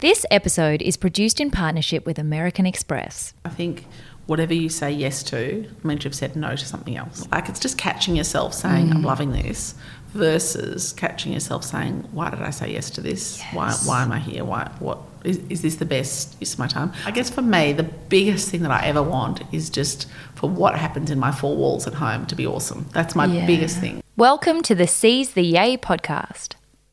This episode is produced in partnership with American Express. I think whatever you say yes to means you've said no to something else. Like it's just catching yourself saying, I'm mm. loving this, versus catching yourself saying, why did I say yes to this? Why, why am I here? Why, what, is, is this the best use of my time? I guess for me, the biggest thing that I ever want is just for what happens in my four walls at home to be awesome. That's my Yeah. biggest thing. Welcome to the Seize the Yay podcast.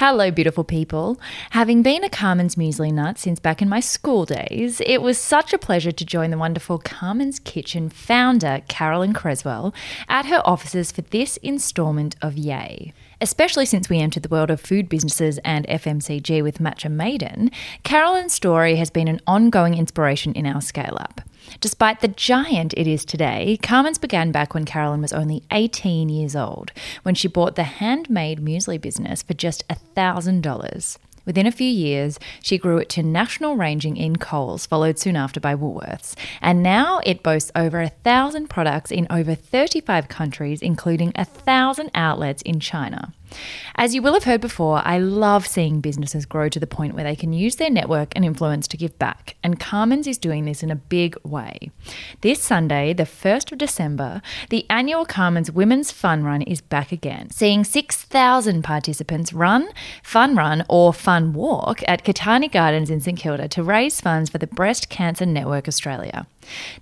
Hello, beautiful people. Having been a Carmen's Muesli nut since back in my school days, it was such a pleasure to join the wonderful Carmen's Kitchen founder, Carolyn Creswell, at her offices for this installment of Yay. Especially since we entered the world of food businesses and FMCG with Matcha Maiden, Carolyn's story has been an ongoing inspiration in our scale up. Despite the giant it is today, Carmen's began back when Carolyn was only 18 years old, when she bought the handmade muesli business for just $1,000. Within a few years, she grew it to national ranging in Coles, followed soon after by Woolworths. And now it boasts over a thousand products in over 35 countries, including a thousand outlets in China. As you will have heard before, I love seeing businesses grow to the point where they can use their network and influence to give back, and Carmen's is doing this in a big way. This Sunday, the 1st of December, the annual Carmen's Women's Fun Run is back again, seeing 6,000 participants run, fun run, or fun walk at Catani Gardens in St Kilda to raise funds for the Breast Cancer Network Australia.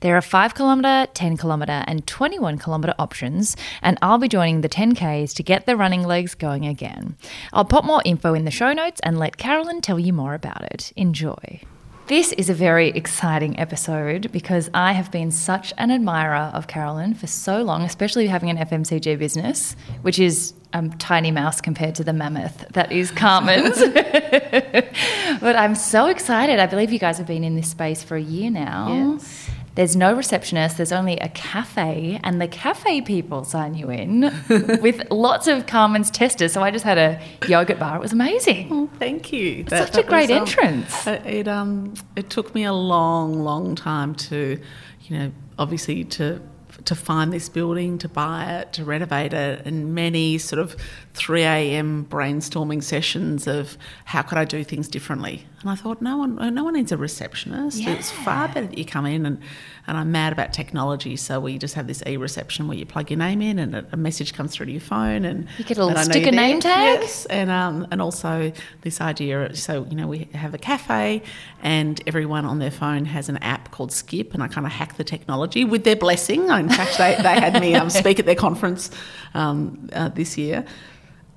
There are 5 kilometre, 10 kilometre, and 21 kilometre options, and I'll be joining the 10Ks to get the running legs going again. I'll pop more info in the show notes and let Carolyn tell you more about it. Enjoy. This is a very exciting episode because I have been such an admirer of Carolyn for so long, especially having an FMCG business, which is a tiny mouse compared to the mammoth that is Carmen's. but I'm so excited. I believe you guys have been in this space for a year now. Yes. There's no receptionist, there's only a cafe, and the cafe people sign you in with lots of Carmen's testers. So I just had a yogurt bar. It was amazing. Oh, thank you. Such a great entrance. It, it um it took me a long, long time to, you know, obviously to to find this building, to buy it, to renovate it, and many sort of 3 a.m. brainstorming sessions of how could I do things differently. And I thought, no one, no one needs a receptionist. It's far better that you come in and, and I'm mad about technology. So we just have this e-reception where you plug your name in and a, a message comes through to your phone and You get a little sticker name tag? Yes, and um, and also this idea. So you know, we have a cafe, and everyone on their phone has an app called Skip, and I kind of hack the technology with their blessing. In fact, they, they had me um, speak at their conference um, uh, this year.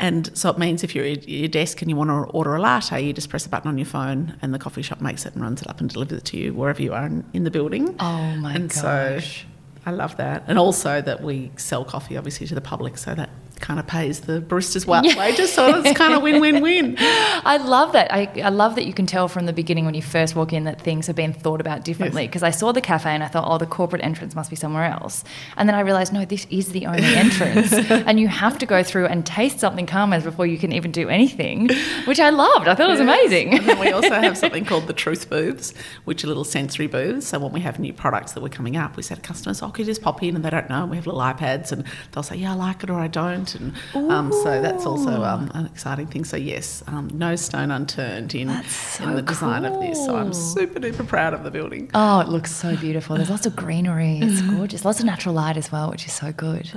And so it means if you're at your desk and you want to order a latte, you just press a button on your phone, and the coffee shop makes it and runs it up and delivers it to you wherever you are in, in the building. Oh my and gosh. so I love that, and also that we sell coffee obviously to the public, so that kind of pays the baristas well wages. So it's kind of win win win. I love that. I, I love that you can tell from the beginning when you first walk in that things have been thought about differently. Because I saw the cafe and I thought, oh, the corporate entrance must be somewhere else. And then I realised, no, this is the only entrance. and you have to go through and taste something Carmen's before you can even do anything, which I loved. I thought it was amazing. And then we also have something called the truth booths, which are little sensory booths. So when we have new products that we're coming up, we say to customers, "Oh, could you just pop in?" And they don't know. We have little iPads, and they'll say, "Yeah, I like it," or "I don't." And um, so that's also um, an exciting thing. So yes, um, no stone unturned in so in the design of this. So I'm super duper proud of the building. Oh, it looks so beautiful. There's lots of greenery. It's gorgeous. Lots of natural light as well, which is so good.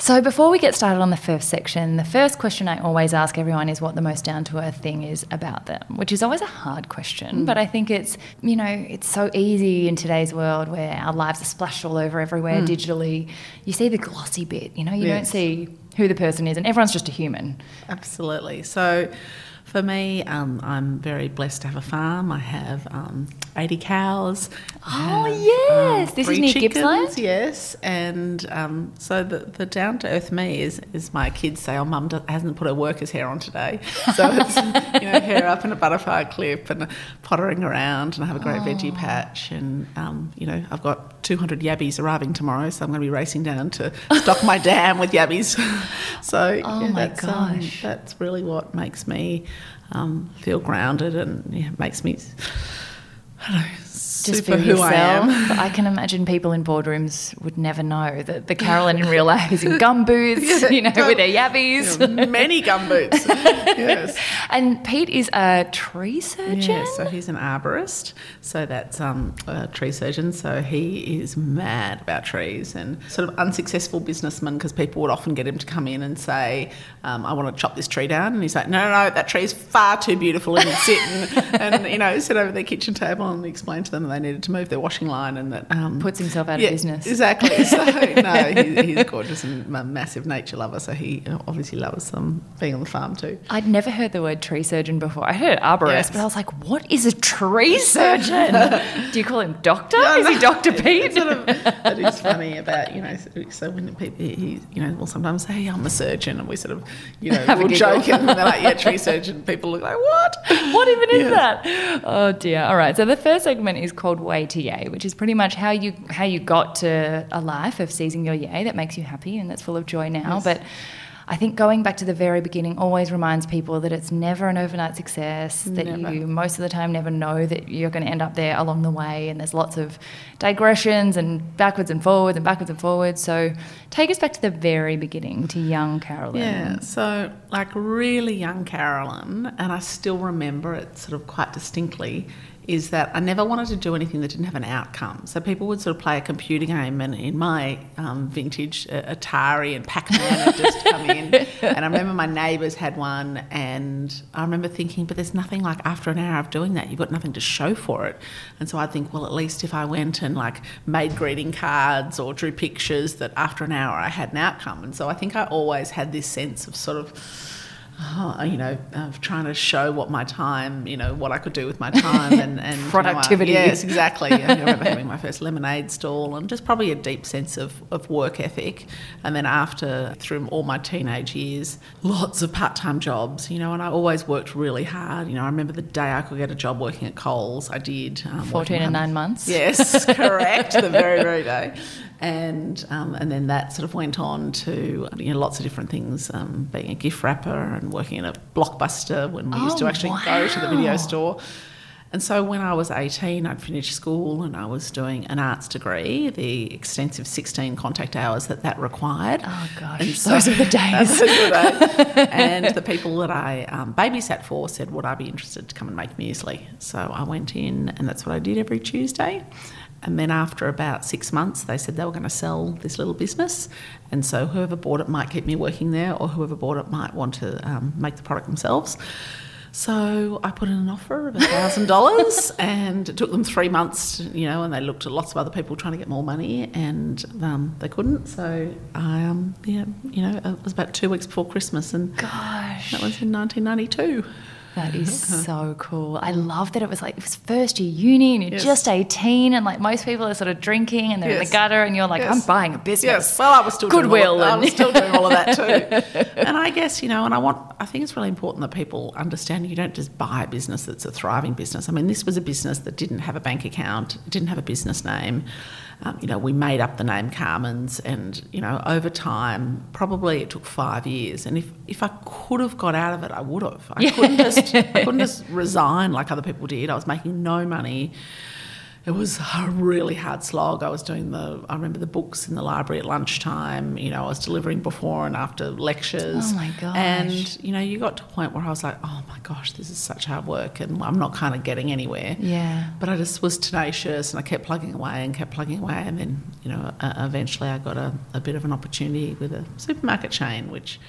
So, before we get started on the first section, the first question I always ask everyone is what the most down to earth thing is about them, which is always a hard question. Mm. But I think it's, you know, it's so easy in today's world where our lives are splashed all over everywhere mm. digitally. You see the glossy bit, you know, you don't see who the person is, and everyone's just a human. Absolutely. So, For me, um, I'm very blessed to have a farm. I have um, 80 cows. Oh, have, yes. This is near chickens, Gippsland? Yes, and um, so the, the down to earth me is, is my kids say, "Oh, mum hasn't put her worker's hair on today," so it's you know hair up in a butterfly clip and pottering around, and I have a great Oh. veggie patch, and um, you know I've got 200 yabbies arriving tomorrow, so I'm going to be racing down to stock my dam with yabbies. so Oh yeah, my that's, um, gosh. that's really what makes me um, feel grounded and yeah, makes me. I don't know, Just super for who yourself. I am. I can imagine people in boardrooms would never know that the Carolyn in real life is in gum boots, you know, with their yabbies. You know, many gumboots. yes. And Pete is a tree surgeon. Yeah, so he's an arborist. So that's um, a tree surgeon. So he is mad about trees and sort of unsuccessful businessman because people would often get him to come in and say, um, I want to chop this tree down. And he's like, no, no, no, that tree's far too beautiful. And sit and, and, you know, sit over their kitchen table and explain to them that they needed to move their washing line and that. Um, Puts himself out yeah, of business. Exactly. So, no, he, he's gorgeous and a massive nature lover. So he obviously loves um, being on the farm too. I'd never heard the word tree surgeon before. I heard arborist, Yes. but I was like, what is a tree surgeon? Do you call him doctor? Yeah, is he. Dr. Pete? Sort of, it is funny about you know. So, when people, he, you know, will sometimes say, "Hey, I'm a surgeon," and we sort of, you know, Have we'll joke, and they're like, "Yeah, tree surgeon." People look like, "What? what even is Yes. that? Oh dear. All right. So the first segment is called Way to Yay, which is pretty much how you how you got to a life of seizing your yay that makes you happy and that's full of joy now. Yes. But I think going back to the very beginning always reminds people that it's never an overnight success, that Never. you most of the time never know that you're going to end up there along the way. And there's lots of digressions and backwards and forwards and backwards and forwards. So take us back to the very beginning, to young Carolyn. Yeah, so like really young Carolyn, and I still remember it sort of quite distinctly, is that I never wanted to do anything that didn't have an outcome. So people would sort of play a computer game, and in my um, vintage, uh, Atari and Pac Man had just come in. And I remember my neighbours had one, and I remember thinking, but there's nothing like after an hour of doing that, you've got nothing to show for it. And so I think, well, at least if I went and like made greeting cards or drew pictures, that after an hour I had an outcome. And so I think I always had this sense of sort of oh, you know, trying to show what my time, you know, what I could do with my time and, and you know, I- Productivity. yes, exactly. I remember having my first lemonade stall and just probably a deep sense of, of work ethic. And then after, through all my teenage years, lots of part time jobs, you know, and I always worked really hard. You know, I remember the day I could get a job working at Coles, I did. Um, 14 and nine months. Yes, correct. the very, very day. And um, and then that sort of went on to you know lots of different things, um, being a gift wrapper and working in a blockbuster when we used to Oh, actually go to the video store. And so when I was 18, I'd finished school and I was doing an arts degree, the extensive 16 contact hours that that required. Oh gosh, And those are the days. those are the days. and the people that I um, babysat for said, Would I be interested to come and make muesli? So I went in, and that's what I did every Tuesday. And then after about six months, they said they were going to sell this little business. And so whoever bought it might keep me working there, or whoever bought it might want to um, make the product themselves. So I put in an offer of thousand dollars, and it took them three months, you know, and they looked at lots of other people trying to get more money, and um, they couldn't. So I, um, yeah, you know, it was about two weeks before Christmas, and Gosh. that was in 1992. That is so cool. I love that it was like it was first year uni and you're Yes. just 18 and like most people are sort of drinking and they're in the gutter and you're like, Yes. I'm buying a business. Yes, well, I was still Goodwill Doing all I was still doing all of that too. and I guess you know, and I want. I think it's really important that people understand you don't just buy a business that's a thriving business. I mean, this was a business that didn't have a bank account, didn't have a business name. Um, you know, we made up the name Carmen's, and you know, over time, probably it took five years. And if if I could have got out of it, I would have. I couldn't just. I couldn't just resign like other people did. I was making no money it was a really hard slog. I was doing the, I remember the books in the library at lunchtime. You know, I was delivering before and after lectures. Oh my gosh. And, you know, you got to a point where I was like, oh my gosh, this is such hard work and I'm not kind of getting anywhere. Yeah. But I just was tenacious and I kept plugging away and kept plugging away. And then, you know, uh, eventually I got a, a bit of an opportunity with a supermarket chain, which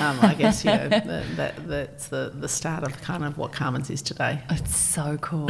um, I guess, you know, that, that, that's the, the start of kind of what Carmen's is today. It's so cool.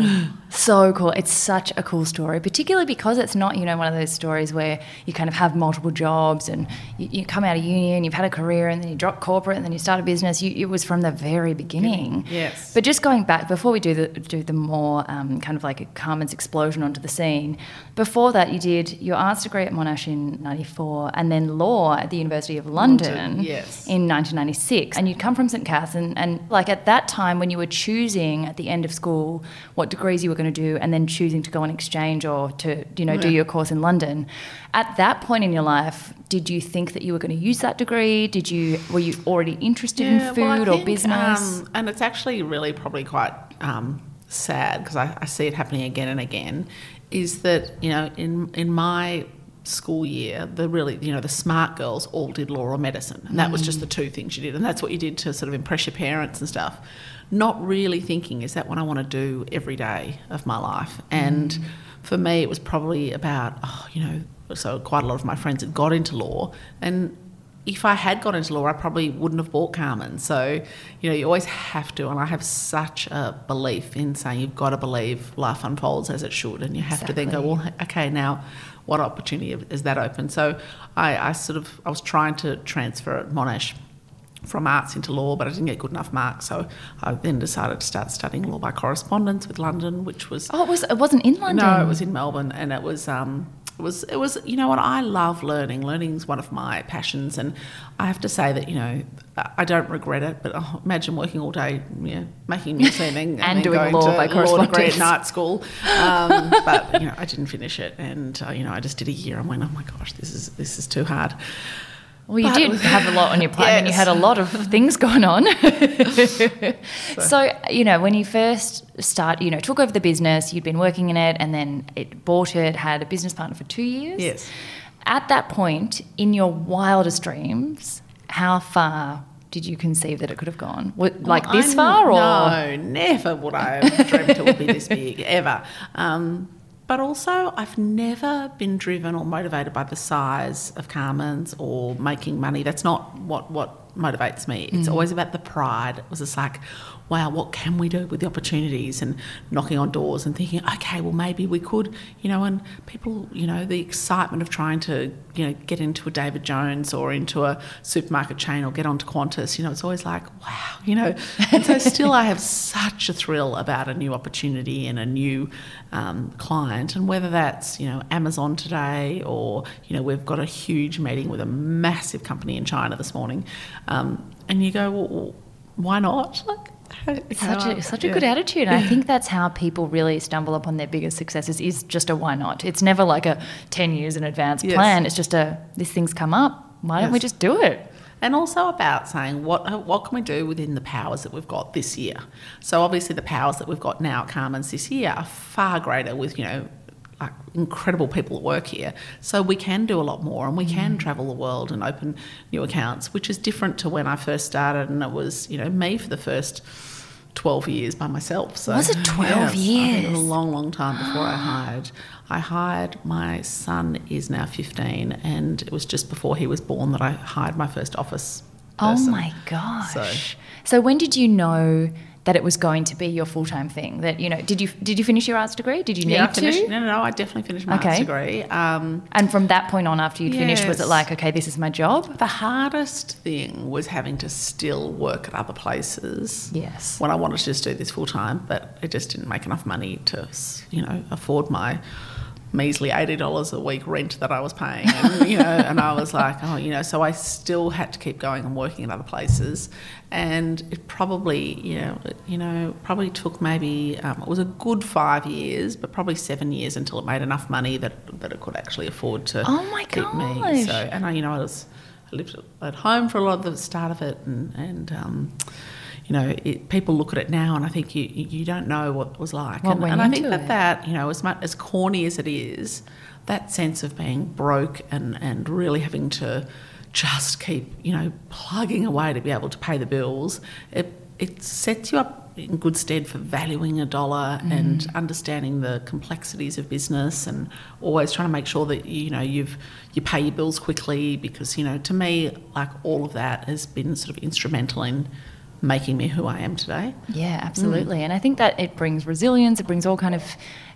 so cool. It's such a cool cool story, particularly because it's not, you know, one of those stories where you kind of have multiple jobs and you, you come out of uni and you've had a career and then you drop corporate and then you start a business. You, it was from the very beginning. Yes. But just going back before we do the do the more um, kind of like a Carmen's explosion onto the scene. Before that, you did your arts degree at Monash in '94 and then law at the University of London London, yes. in 1996. And you'd come from St. Cath's and, and like at that time when you were choosing at the end of school what degrees you were going to do and then choosing to go on exchange or to you know do your course in London. At that point in your life did you think that you were going to use that degree? Did you were you already interested in food well, or think, business? um, and it's actually really probably quite um, sad because I, I see it happening again and again. Is that you know in in my school year the really you know the smart girls all did law or medicine and that was just the two things you did and that's what you did to sort of impress your parents and stuff not really thinking is that what i want to do every day of my life and mm. for me it was probably about oh you know so quite a lot of my friends had got into law and if I had got into law, I probably wouldn't have bought Carmen. So, you know, you always have to, and I have such a belief in saying you've got to believe life unfolds as it should, and you have to then go, well, okay, now what opportunity is that open? So, I, I sort of I was trying to transfer at Monash from arts into law, but I didn't get good enough marks, so I then decided to start studying law by correspondence with London, which was oh it was it wasn't in london no, it was in Melbourne, and it was um, it was it was you know what I love learning. Learning is one of my passions, and I have to say that you know I don't regret it. But oh, imagine working all day, yeah, making music and, And then doing going law to by law correspondence. at night school. Um, but you know I didn't finish it, and uh, you know I just did a year and went, oh my gosh, this is this is too hard. Well, you But- did have a lot on your plate and you had a lot of things going on. so, you know, when you first start, you know, took over the business, you'd been working in it and then it bought it, had a business partner for two years. Yes. At that point, in your wildest dreams, how far did you conceive that it could have gone? What, like Well, this I'm- far or? no? Never would I have dreamt it would be this big ever. Um, but also, I've never been driven or motivated by the size of Carmen's or making money. That's not what what motivates me. It's always about the pride. It was just like, wow, what can we do with the opportunities and knocking on doors and thinking, okay, well maybe we could, you know, and people, you know, the excitement of trying to, you know, get into a David Jones or into a supermarket chain or get onto Qantas, you know, it's always like, wow, you know. And so still I have such a thrill about a new opportunity and a new um, client. And whether that's, you know, Amazon today or, you know, we've got a huge meeting with a massive company in China this morning. Um, and you go, well, why not? Like, you Such a, such a good attitude. I think that's how people really stumble upon their biggest successes is just a why not. It's never like a 10 years in advance Yes. plan. It's just a, this thing's come up. Why don't we just do it? and also about saying what what can we do within the powers that we've got this year. So obviously the powers that we've got now at Carmen's this year are far greater with you know like incredible people that work here. So we can do a lot more and we mm. can travel the world and open new accounts, which is different to when I first started and it was you know me for the first. 12 years by myself. So Was it 12 Yes, think it was years? a long, long time before I hired. I hired my son is now 15 and it was just before he was born that I hired my first office oh Person. Oh my gosh. So, when did you know that it was going to be your full time thing? That you know, did you did you finish your arts degree? Did you need Yeah, I finished, to? no, no, no, I definitely finished my Okay. arts degree. Um, And from that point on, after you'd finished, was it like, okay, this is my job? the hardest thing was having to still work at other places. Yes. When I wanted to just do this full time, but it just didn't make enough money to, you know, afford my measly eighty dollars a week rent that I was paying, and, you know, and I was like, oh, you know, so I still had to keep going and working in other places, and it probably, you know, it, you know, probably took maybe um, it was a good five years, but probably seven years until it made enough money that that it could actually afford to Oh my keep me. gosh. So, and I, you know, I was I lived at home for a lot of the start of it, and and. Um, you know, it, people look at it now, and I think you you don't know what it was like. What and and I think that it. that you know, as much as corny as it is, that sense of being broke and and really having to just keep you know plugging away to be able to pay the bills, it it sets you up in good stead for valuing a dollar Mm. and understanding the complexities of business and always trying to make sure that you know you've you pay your bills quickly because you know to me like all of that has been sort of instrumental in making me who I am today. Yeah, absolutely. Mm. And I think that it brings resilience. It brings all kind of,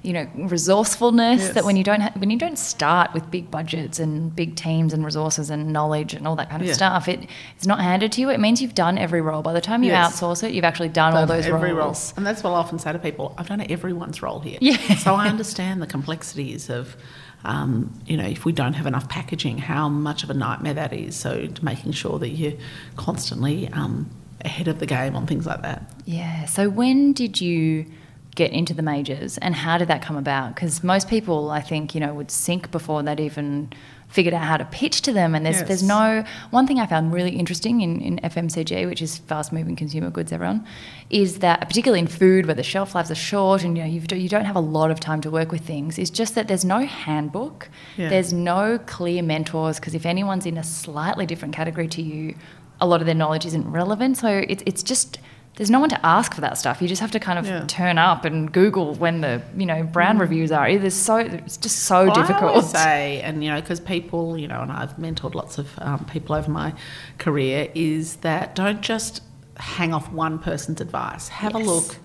you know, resourcefulness. Yes. That when you don't ha- when you don't start with big budgets and big teams and resources and knowledge and all that kind of yeah. stuff, it it's not handed to you. It means you've done every role. By the time you yes. outsource it, you've actually done, done all those every roles. Role. And that's what I often say to people. I've done everyone's role here. Yeah. so I understand the complexities of. Um, you know, if we don't have enough packaging, how much of a nightmare that is. So, making sure that you're constantly um, ahead of the game on things like that. Yeah. So when did you get into the majors and how did that come about? Because most people, I think, you know, would sink before they'd even figured out how to pitch to them. And there's yes. there's no one thing I found really interesting in, in FMCG, which is fast moving consumer goods, everyone, is that particularly in food where the shelf lives are short and you know you've, you don't have a lot of time to work with things, is just that there's no handbook, yeah. there's no clear mentors because if anyone's in a slightly different category to you a lot of their knowledge isn't relevant. So it, it's just there's no one to ask for that stuff. You just have to kind of yeah. turn up and Google when the you know brand mm. reviews are. It's so it's just so well, difficult. I say, and you know, because people, you know, and I've mentored lots of um, people over my career, is that don't just hang off one person's advice. Have yes. a look.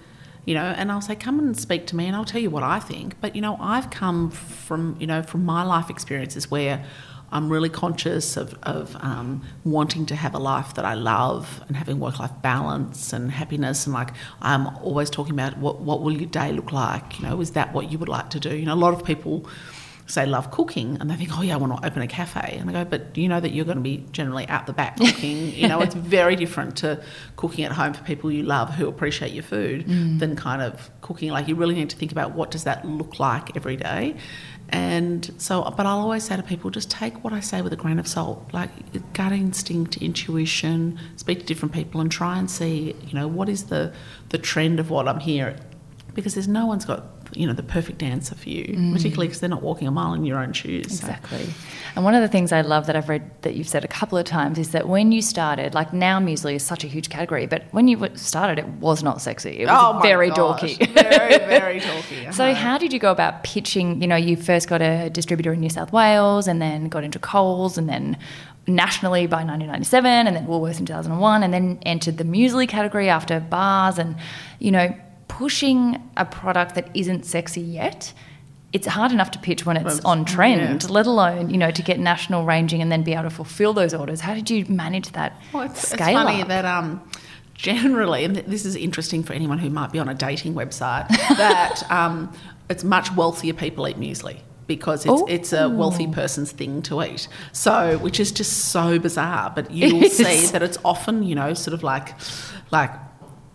You know, and I'll say, come and speak to me, and I'll tell you what I think. But you know, I've come from you know from my life experiences where I'm really conscious of, of um, wanting to have a life that I love and having work life balance and happiness. And like, I'm always talking about what, what will your day look like? You know, is that what you would like to do? You know, a lot of people say love cooking and they think, oh yeah, I want to open a cafe. And I go, but you know that you're going to be generally out the back cooking. you know, it's very different to cooking at home for people you love who appreciate your food mm. than kind of cooking. Like you really need to think about what does that look like every day. And so, but I'll always say to people, just take what I say with a grain of salt, like gut instinct, intuition, speak to different people and try and see, you know, what is the, the trend of what I'm hearing. Because there's no one's got, you know, the perfect answer for you, mm. particularly because they're not walking a mile in your own shoes. Exactly. So. And one of the things I love that I've read that you've said a couple of times is that when you started, like now muesli is such a huge category, but when you started, it was not sexy. It was oh very gosh. dorky. very, very dorky. So how did you go about pitching? You know, you first got a distributor in New South Wales and then got into Coles and then nationally by 1997 and then Woolworths in 2001 and then entered the muesli category after bars and, you know, pushing a product that isn't sexy yet it's hard enough to pitch when it's on trend, yeah. let alone you know to get national ranging and then be able to fulfil those orders. How did you manage that? Well, it's, it's funny up? that um, generally, and this is interesting for anyone who might be on a dating website, that um, it's much wealthier people eat muesli because it's, it's a wealthy person's thing to eat. So, which is just so bizarre. But you will see that it's often, you know, sort of like, like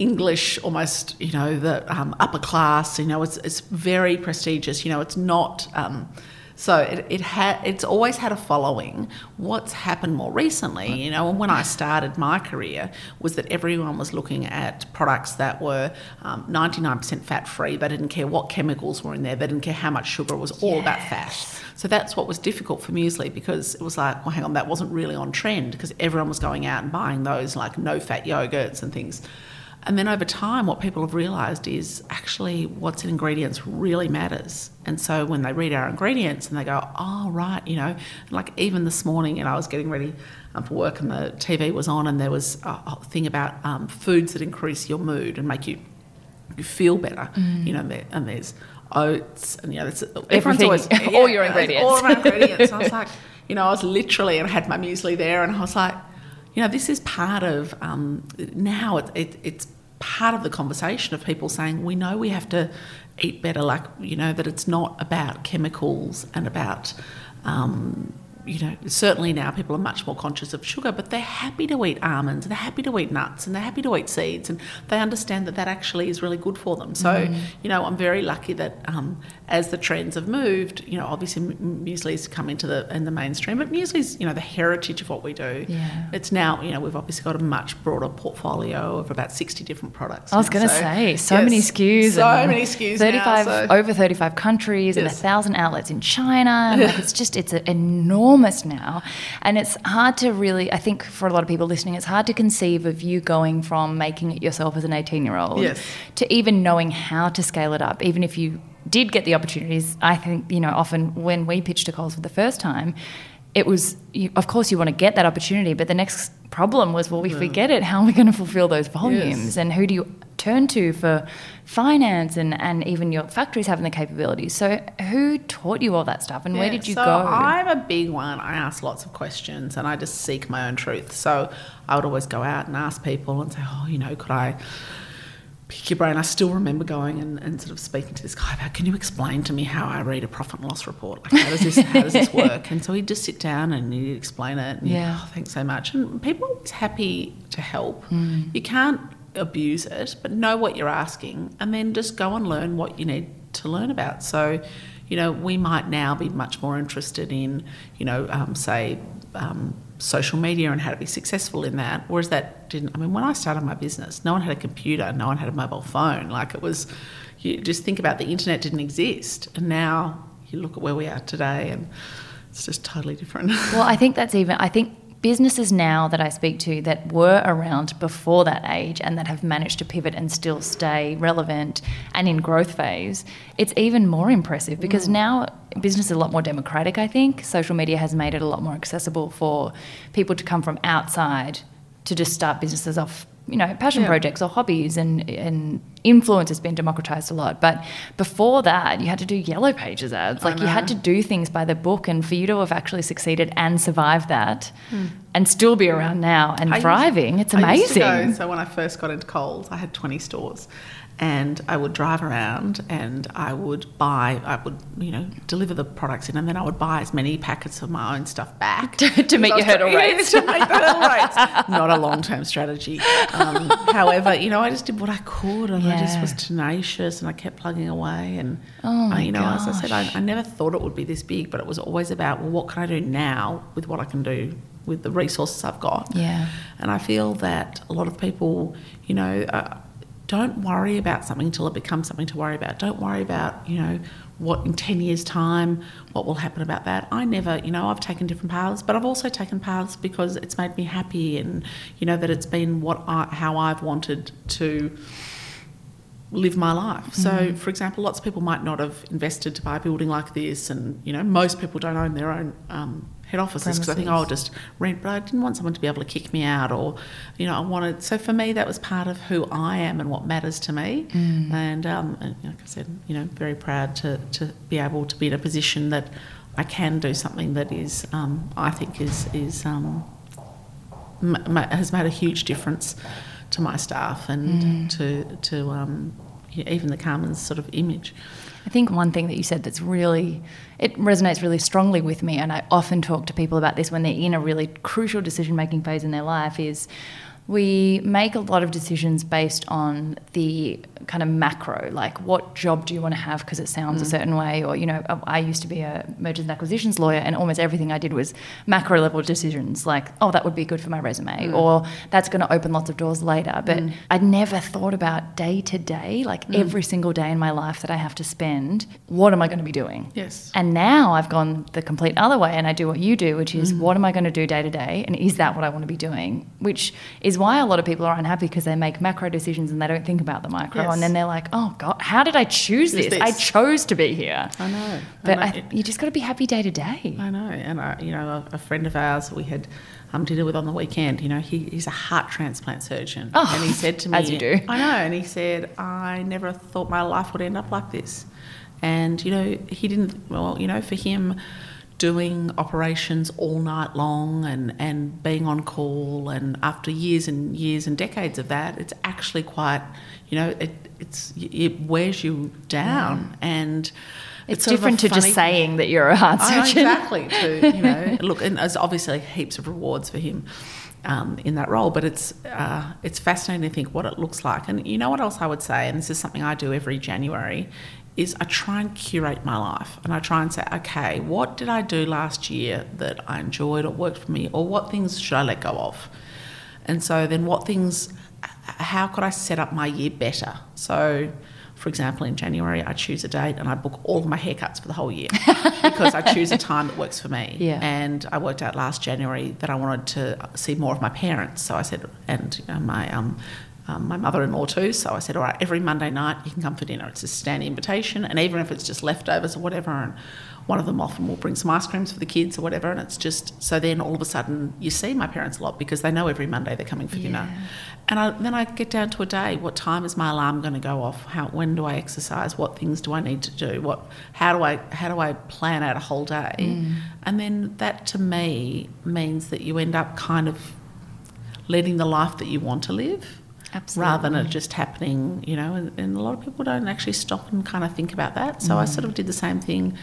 English, almost, you know, the um, upper class. You know, it's it's very prestigious. You know, it's not. Um, so it, it had it's always had a following. What's happened more recently, you know, and when I started my career, was that everyone was looking at products that were um, 99% fat free. They didn't care what chemicals were in there. They didn't care how much sugar. It was all yes. about fat. So that's what was difficult for muesli because it was like, well, hang on, that wasn't really on trend because everyone was going out and buying those like no fat yogurts and things. And then over time, what people have realised is actually what's in ingredients really matters. And so when they read our ingredients and they go, oh, right, you know, like even this morning, and I was getting ready um, for work and the TV was on, and there was a, thing about um, foods that increase your mood and make you, you feel better, mm. you know, and there's oats, and, you know, everything, always, yeah, all your ingredients. All of our ingredients. I was like, you know, I was literally, and I had my muesli there, and I was like, you know, this is part of um, now it, it, it's part of the conversation of people saying we know we have to eat better, like you know that it's not about chemicals and about um, you know, certainly now people are much more conscious of sugar, but they're happy to eat almonds, and they're happy to eat nuts, and they're happy to eat seeds, and they understand that that actually is really good for them. So, mm. you know, I'm very lucky that um, as the trends have moved, you know, obviously muesli's come into the in the mainstream, but muesli's you know the heritage of what we do. Yeah. It's now you know we've obviously got a much broader portfolio of about 60 different products. I was going to so, say so yes, many SKUs, so many SKUs, 35 now, so. over 35 countries, yes. and a thousand outlets in China. Like it's just it's an enormous now, and it's hard to really. I think for a lot of people listening, it's hard to conceive of you going from making it yourself as an 18 year old yes. to even knowing how to scale it up, even if you did get the opportunities, I think, you know, often when we pitched to Coles for the first time, it was, you, of course, you want to get that opportunity, but the next problem was, well, if we mm. get it, how are we going to fulfill those volumes? Yes. And who do you turn to for finance and, and even your factories having the capabilities? So, who taught you all that stuff and where did you so go? I'm a big one. I ask lots of questions and I just seek my own truth. So I would always go out and ask people and say, oh, you know, could I pick your brain? I still remember going and, and sort of speaking to this guy about, can you explain to me how I read a profit and loss report? Like, how does this, how does this work? And so he'd just sit down and he'd explain it. And Yeah. oh, thanks so much. And people are always happy to help. Mm. You can't abuse it, but know what you're asking and then just go and learn what you need to learn about. So, you know, we might now be much more interested in, you know, um, say, um, social media and how to be successful in that. Whereas that didn't, I mean, when I started my business, no one had a computer, no one had a mobile phone. Like it was, you just think about the internet didn't exist. And now you look at where we are today and it's just totally different. Well, I think that's even, I think businesses now that I speak to that were around before that age and that have managed to pivot and still stay relevant and in growth phase, it's even more impressive because mm. now business is a lot more democratic, I think. Social media has made it a lot more accessible for people to come from outside to just start businesses off, you know, passion Yeah. projects or hobbies and and influence has been democratized a lot. But before that, you had to do yellow pages ads. Like you had to do things by the book and for you to have actually succeeded and survived that hmm. and still be around now and I thriving, it's I used to amazing. go- so when I first got into Coles, I had 20 stores. And I would drive around and I would buy, I would, you know, deliver the products in and then I would buy as many packets of my own stuff back. To- to meet your hurdle rates. to make the hurdle rates. Not a long term strategy. Um, however, you know, I just did what I could and I just was tenacious and I kept plugging away. And, Oh I, you know, as I said, I. I never thought it would be this big, but it was always about, well, what can I do now with what I can do with the resources I've got? Yeah. And I feel that a lot of people, you know, uh, don't worry about something until it becomes something to worry about. Don't worry about, you know, what in 10 years' time, what will happen about that. I never, you know, I've taken different paths, but I've also taken paths because it's made me happy and, you know, that it's been what I, how I've wanted to live my life. So, for example, lots of people might not have invested to buy a building like this, and you know, most people don't own their own um, head offices because I think I'll just rent. But I didn't want someone to be able to kick me out, or you know, I wanted. So for me, that was part of who I am and what matters to me. And, um, and like I said, you know, very proud to to be able to be in a position that I can do something that is, um, I think, is is. Um, ma- ma- has made a huge difference to my staff and to to um, even the Carmen's sort of image. I think one thing that you said that's really, it resonates really strongly with me, and I often talk to people about this when they're in a really crucial decision making phase in their life is we make a lot of decisions based on the kind of macro, like what job do you want to have because it sounds a mm. certain way, or you know, I used to be a mergers and acquisitions lawyer, and almost everything I did was macro level decisions, like oh that would be good for my resume, mm. or that's going to open lots of doors later. But mm. I'd never thought about day to day, like every single day in my life that I have to spend, what am I going to be doing? Yes. And now I've gone the complete other way and I do what you do, which is what am I going to do day to day? And is that what I want to be doing? Which is why a lot of people are unhappy because they make macro decisions and they don't think about the micro. And then they're like, oh God, how did I choose Choose this? I chose to be here. I know, But I know. I, you just got to be happy day to day. I know, and I, you know, a, a friend of ours we had um, dinner with on the weekend. You know, he, he's a heart transplant surgeon, Oh, and he said to me, as you do. I know, and he said, I never thought my life would end up like this, and you know, he didn't. Well, you know, for him. Doing operations all night long and, and being on call, and after years and years and decades of that, it's actually quite, you know, it, it's it wears you down, and It's, a different to just saying that you're a heart know, surgeon. exactly. To you know, look, and there's obviously heaps of rewards for him um, in that role, but it's uh, it's fascinating to think what it looks like. And you know what else I would say, and this is something I do every January, is I try and curate my life, and I try and say, okay, what did I do last year that I enjoyed or worked for me, or what things should I let go of? And so then what things, how could I set up my year better? So, for example, in January, I choose a date and I book all of my haircuts for the whole year because I choose a time that works for me. Yeah. And I worked out last January that I wanted to see more of my parents. So I said, and you know, my um, um, my mother-in-law too. So I said, all right, every Monday night you can come for dinner. It's a standing invitation, and even if it's just leftovers or whatever, and one of them often will bring some ice creams for the kids or whatever, and it's just so then all of a sudden you see my parents a lot because they know every Monday they're coming for yeah. dinner, and I, then I get down to a day. What time is my alarm going to go off? How when do I exercise? What things do I need to do? What how do I how do I plan out a whole day? Mm. And then that to me means that you end up kind of leading the life that you want to live. Absolutely. rather than it just happening, you know, and, and, a lot of people don't actually stop and kind of think about that. So mm. I sort of did the same thing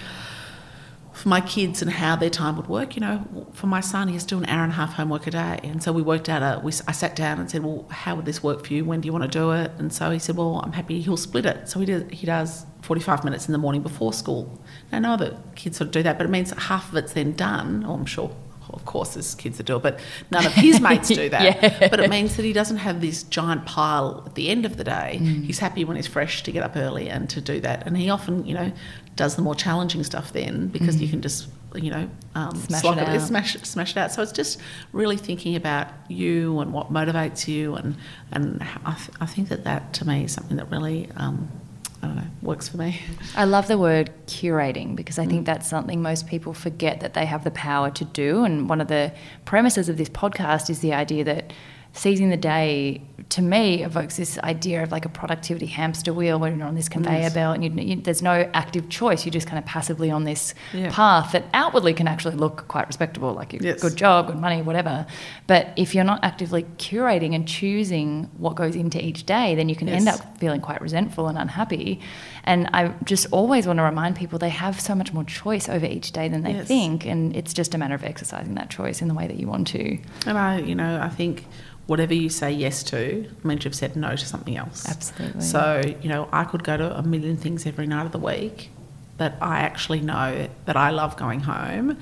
for my kids and how their time would work. You know, for my son, he has to do an hour and a half homework a day, and so we worked out a. We, I sat down and said, "Well, how would this work for you? When do you want to do it?" And so he said, "Well, I'm happy he'll split it." So he does. He does 45 minutes in the morning before school. Now, no other kids sort of do that, but it means half of it's then done. Oh, I'm sure of course there's kids that do it, but none of his mates do that. yeah. But it means that he doesn't have this giant pile at the end of the day. Mm. He's happy when he's fresh to get up early and to do that. And he often, you know, does the more challenging stuff then because mm. you can just, you know, um, smash, it it, smash, smash it out. So it's just really thinking about you and what motivates you. And, and I, th- I think that that to me is something that really um, I don't know, works for me. I love the word curating because I mm. think that's something most people forget that they have the power to do. And one of the premises of this podcast is the idea that seizing the day to me evokes this idea of like a productivity hamster wheel where you're on this conveyor yes. belt and you, you, there's no active choice you're just kind of passively on this yeah. path that outwardly can actually look quite respectable like a yes. good job good money whatever but if you're not actively curating and choosing what goes into each day then you can yes. end up feeling quite resentful and unhappy and I just always want to remind people they have so much more choice over each day than they think and it's just a matter of exercising that choice in the way that you want to and I you know I think whatever you say yes to means you've said no to something else. Absolutely. So, you know, I could go to a million things every night of the week, but I actually know that I love going home.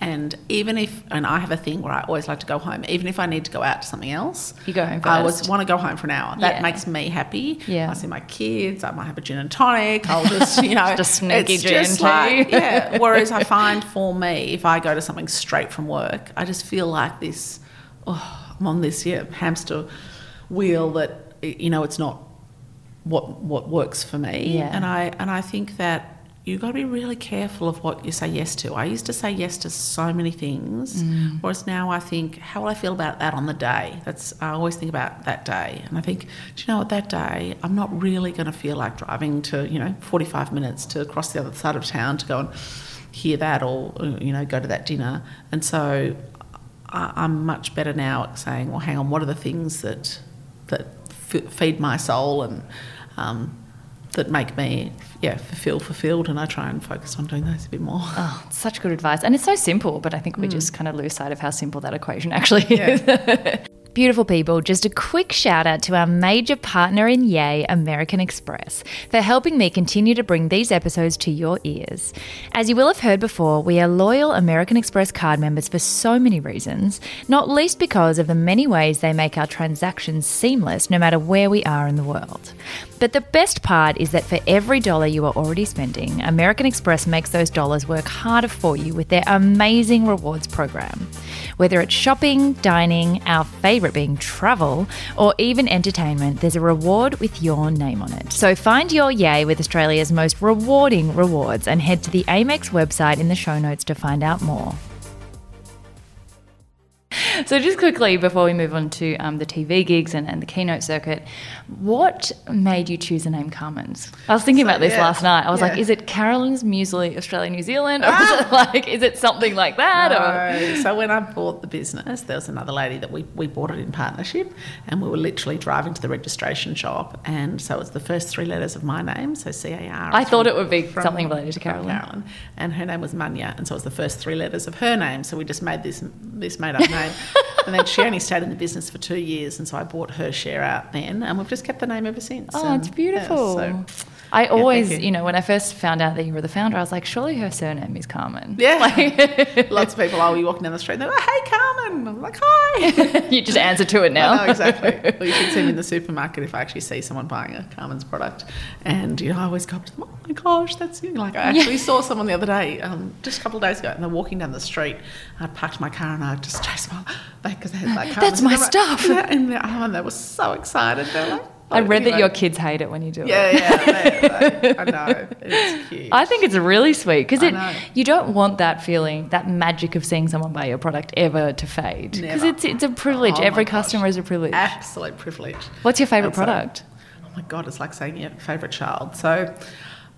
And even if, and I have a thing where I always like to go home, even if I need to go out to something else, you go home first. I always want to go home for an hour. That yeah. makes me happy. Yeah. I see my kids. I might have a gin and tonic. I'll just, you know, just sneaky gin just like, yeah. Whereas I find for me, if I go to something straight from work, I just feel like this. Oh, I'm on this yeah hamster wheel that you know it's not what what works for me. Yeah. And I and I think that you've got to be really careful of what you say yes to. I used to say yes to so many things, mm. whereas now I think, how will I feel about that on the day? That's I always think about that day, and I think, do you know what? That day, I'm not really going to feel like driving to you know 45 minutes to cross the other side of town to go and hear that or you know go to that dinner, and so I'm much better now at saying, well, hang on, what are the things that that f- feed my soul and um, that make me yeah feel fulfilled and I try and focus on doing those a bit more. Oh, such good advice. And it's so simple, but I think we mm. just kind of lose sight of how simple that equation actually is. Yeah. Beautiful people, just a quick shout out to our major partner in Yay, American Express, for helping me continue to bring these episodes to your ears. As you will have heard before, we are loyal American Express card members for so many reasons, not least because of the many ways they make our transactions seamless no matter where we are in the world. But the best part is that for every dollar you are already spending, American Express makes those dollars work harder for you with their amazing rewards program. Whether it's shopping, dining, our favourite being travel, or even entertainment, there's a reward with your name on it. So find your yay with Australia's most rewarding rewards and head to the Amex website in the show notes to find out more. So, just quickly before we move on to um, the TV gigs and, and, the keynote circuit, what made you choose the name Carmen's? I was thinking so, about this yeah, last night. I was yeah. like, is it Carolyn's Muesli Australia New Zealand, or ah! is it like, is it something like that? No. So when I bought the business, there was another lady that we, we bought it in partnership, and we were literally driving to the registration shop, and so it's the first three letters of my name, so C A R. I thought it would be from, something related to Carolyn. Carolyn, and her name was Manya, and so it was the first three letters of her name. So we just made this this made up name. and then she only stayed in the business for two years, and so I bought her share out then, and we've just kept the name ever since. Oh, and, it's beautiful. Yeah, so I always, you. you. know, when I first found out that you were the founder, I was like, surely her surname is Carmen. Yeah. Like, Lots of people, I'll be walking down the street and they're like, hey, Carmen. I'm like, hi. you just answer to it now. I know, exactly. Well, you should see me in the supermarket if I actually see someone buying a Carmen's product. And, you know, I always go up to them, oh my gosh, that's you. Like, I actually saw someone the other day, um, just a couple of days ago, and they're walking down the street. I parked my car and I just chased them because they had like That's my And they're like, stuff. Yeah, and, oh, and they were so excited. They're like, I read that your kids hate it when you do it. Yeah, yeah. I know. It's cute. I think it's really sweet because it know. you don't want that feeling, that magic of seeing someone buy your product ever to fade because it's it's a privilege. Oh Every gosh. customer is a privilege. Absolute privilege. What's your favorite That's product? Oh my god, it's like saying your favourite child. So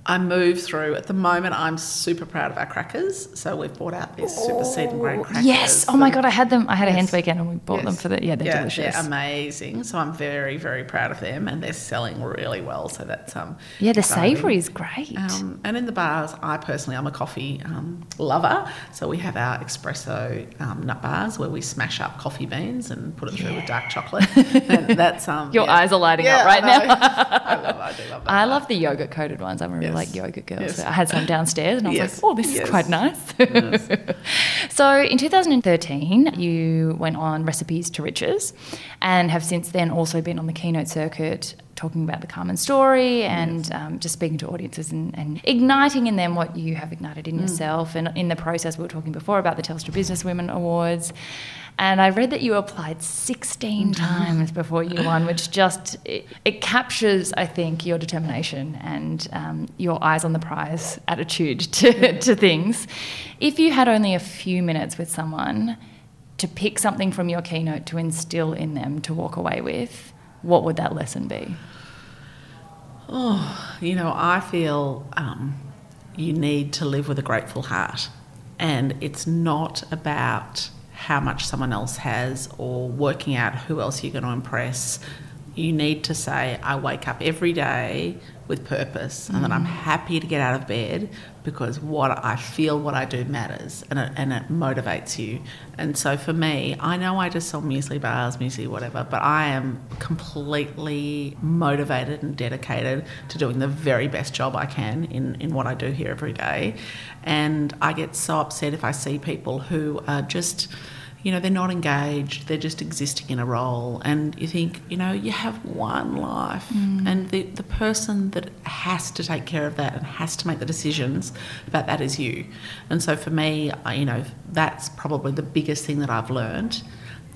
I move through at the moment I'm super proud of our crackers. So we've brought out this super seed and grain crackers. Yes. Oh my god, I had them. I had a hens weekend and we bought them for the yeah, they're yeah, delicious. They're amazing. So I'm very, very proud of them and they're selling really well. So that's um yeah, the savoury is great. Um, and in the bars, I personally, I'm a coffee um, lover. So we have our espresso um, nut bars where we smash up coffee beans and put it through with dark chocolate. and that's um, Your yeah. eyes are lighting Yeah, up right I now. I love, I do love that. I bar. love the yogurt coated ones. I'm really Yes. like yoga girls. Yes. I had some downstairs and I was Yes. like, oh, this Yes. is quite nice. Yes. so in 2013, you went on Recipes to Riches and have since then also been on the keynote circuit talking about the Carmen story and um, just speaking to audiences and, and igniting in them what you have ignited Mm. in yourself. And in the process, we were talking before about the Telstra Business Women Awards. And I read that you applied 16 times before you won, which just it, it captures, I think, your determination and um, your eyes on the prize attitude to, to things. If you had only a few minutes with someone to pick something from your keynote to instill in them to walk away with, what would that lesson be? Oh, you know, I feel um, you need to live with a grateful heart. And it's not about how much someone else has or working out who else you're going to impress. You need to say, I wake up every day with purpose and that I'm mm. happy to get out of bed because what I feel, what I do matters and it, and it motivates you. And so for me, I know I just sell muesli bars, muesli, whatever, but I am completely motivated and dedicated to doing the very best job I can in, in what I do here every day. And I get so upset if I see people who are just you know, they're not engaged, they're just existing in a role. And you think, you know, you have one life. Mm. And the, the person that has to take care of that and has to make the decisions about that is you. And so for me, I, you know, that's probably the biggest thing that I've learned.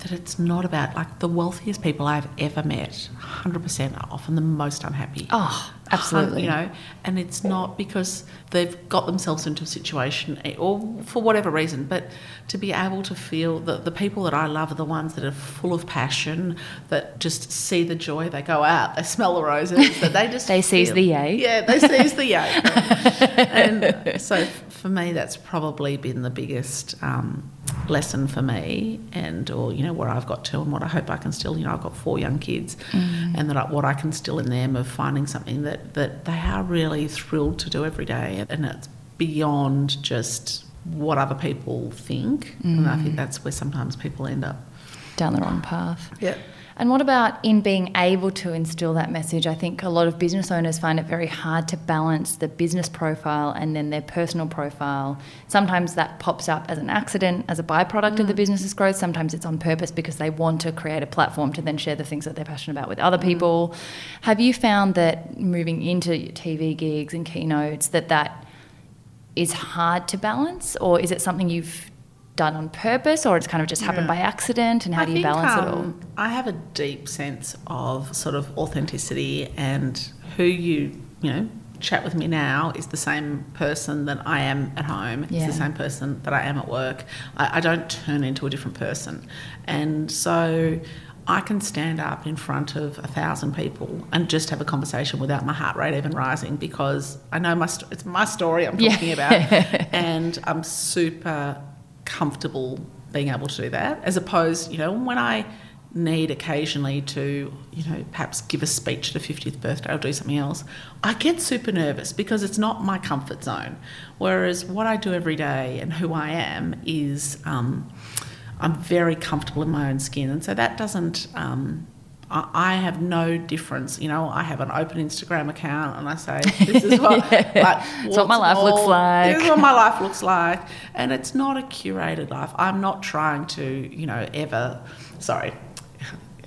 That it's not about like the wealthiest people I've ever met, 100% are often the most unhappy. Oh, absolutely. You know, and it's not because they've got themselves into a situation eh, or for whatever reason, but to be able to feel that the people that I love are the ones that are full of passion, that just see the joy, they go out, they smell the roses, that they just They seize the yay. Yeah, they seize the yay. and so for me, that's probably been the biggest um, lesson for me, and or you know where I've got to, and what I hope I can still. You know, I've got four young kids, mm. and that I, what I can still in them of finding something that that they are really thrilled to do every day, and it's beyond just what other people think, and I think mm. that's where sometimes people end up. Down the wrong path. Yeah. And what about in being able to instill that message? I think a lot of business owners find it very hard to balance the business profile and then their personal profile. Sometimes that pops up as an accident, as a byproduct of the mm. business's growth. Sometimes it's on purpose because they want to create a platform to then share the things that they're passionate about with other mm. people. Have you found that moving into TV gigs and keynotes that that is hard to balance, or is it something you've done on purpose, or it's kind of just happened Yeah. by accident? And how I do you think, balance it all? um, I have a deep sense of sort of authenticity and who you, you know, chat with me now is the same person that I am at home. It's the same person that I am at work. I, I don't turn into a different person. And so I can stand up in front of a thousand people and just have a conversation without my heart rate even rising because I know my st- it's my story I'm Yeah. talking about, and I'm super comfortable being able to do that. As opposed, you know, when I need occasionally to, you know, perhaps give a speech at a 50th birthday or do something else, I get super nervous because it's not my comfort zone. Whereas what I do every day and who I am is. Um, I'm very comfortable in my own skin, and so that doesn't. Um, I I have no difference. You know, I have an open Instagram account and I say, this is what, like, what my life looks like. This is what my life looks like. And it's not a curated life. I'm not trying to, you know, ever, sorry,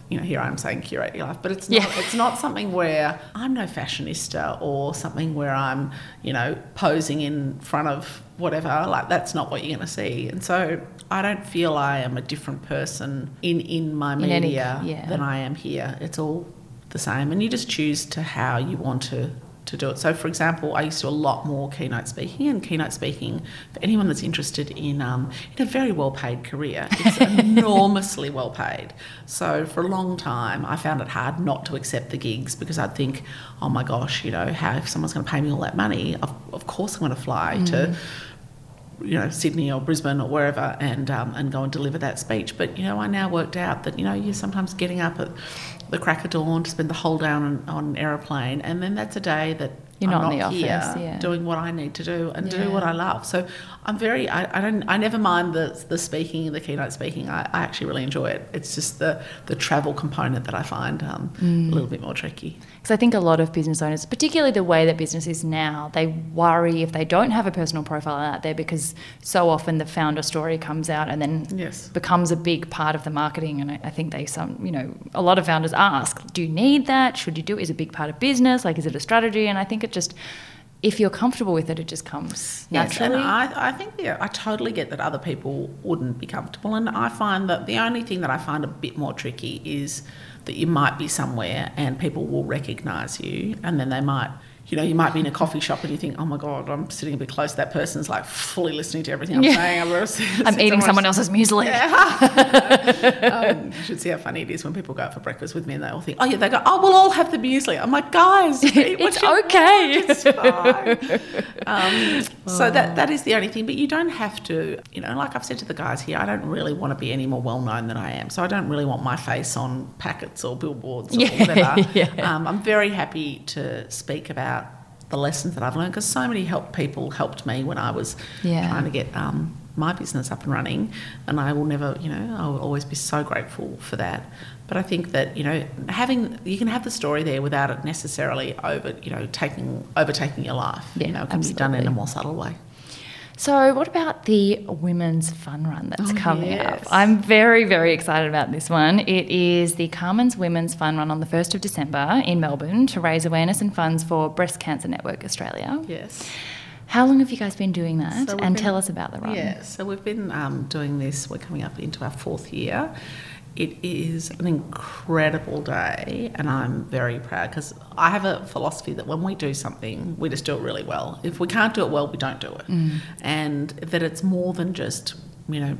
you know, here I am saying curate your life, but it's not, Yeah. it's not something where I'm no fashionista or something where I'm, you know, posing in front of whatever. Like that's not what you're going to see. And so I don't feel I am a different person in in my In any- media yeah. than I am here. It's all the same, and you just choose to how you want to to do it. So, for example, I used to do a lot more keynote speaking, and keynote speaking for anyone that's interested in um, in a very well paid career, it's enormously well paid. So, for a long time, I found it hard not to accept the gigs because I'd think, oh my gosh, you know, how if someone's going to pay me all that money, of, of course I'm going to fly to you know Sydney or Brisbane or wherever and um, and go and deliver that speech. But you know, I now worked out that you know you're sometimes getting up at the crack of dawn to spend the whole day on, on an aeroplane, and then that's a day that You're I'm not in the office, yeah. doing what I need to do and Yeah. do what I love. So I'm very I, I don't I never mind the the speaking the keynote speaking. I, I actually really enjoy it. It's just the the travel component that I find um, Mm. a little bit more tricky. Because I think a lot of business owners, particularly the way that business is now, they worry if they don't have a personal profile out there because so often the founder story comes out and then Yes. becomes a big part of the marketing. And I, I think they some you know a lot of founders ask, do you need that? Should you do it? Is it a big part of business? Like is it a strategy? And I think it just if you're comfortable with it, it just comes Yes, naturally. and I, I think yeah, I totally get that other people wouldn't be comfortable, and I find that the only thing that I find a bit more tricky is that you might be somewhere and people will recognise you, and then they might. You know, you might be in a coffee shop and you think, "Oh my God, I'm sitting a bit close." That person's like fully listening to everything I'm Yeah. saying. I'm, I'm eating someone else's muesli. um, you should see how funny it is when people go out for breakfast with me and they all think, "Oh yeah," they go, "Oh, we'll all have the muesli." I'm like, "Guys, It's okay. It's fine." um, so that that is the only thing. But you don't have to. You know, like I've said to the guys here, I don't really want to be any more well known than I am. So I don't really want my face on packets or billboards or Yeah, whatever. yeah. Um, I'm very happy to speak about the lessons that I've learned because so many help people helped me when I was Yeah. trying to get um, my business up and running, and I will never, you know, I will always be so grateful for that. But I think that you know, having you can have the story there without it necessarily over, you know, taking overtaking your life. Yeah, you know, it can be done in a more subtle way. So, what about the women's fun run that's Oh, coming yes. up? I'm very, very excited about this one. It is the Carmen's Women's Fun Run on the 1st of December in Melbourne to raise awareness and funds for Breast Cancer Network Australia. Yes. How long have you guys been doing that? So and been- tell us about the run. Yeah, so we've been um, doing this. We're coming up into our fourth year. It is an incredible day, and I'm very proud because I have a philosophy that when we do something, we just do it really well. If we can't do it well, we don't do it, mm. and that it's more than just you know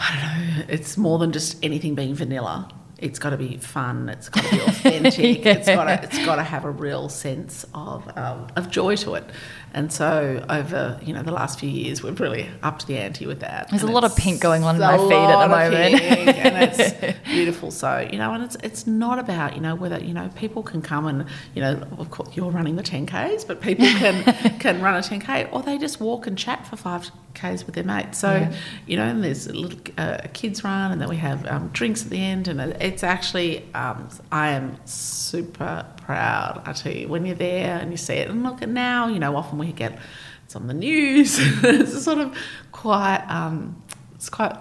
I don't know. It's more than just anything being vanilla. It's got to be fun. It's got to be authentic. It's got to it's got to have a real sense of um, of joy to it. And so over you know the last few years, we've really upped the ante with that. There's a lot of pink going on in my feed at the moment. pink, and it's beautiful. So you know, and it's it's not about you know whether you know people can come and you know of course you're running the 10ks, but people can can run a 10k or they just walk and chat for five k's with their mates. So Yeah. you know, and there's a little uh, kids run, and then we have um, drinks at the end, and it's actually um, I am super proud. I tell you, when you're there and you see it, and look at now, you know, often we get it's on the news. it's sort of quite um, it's quite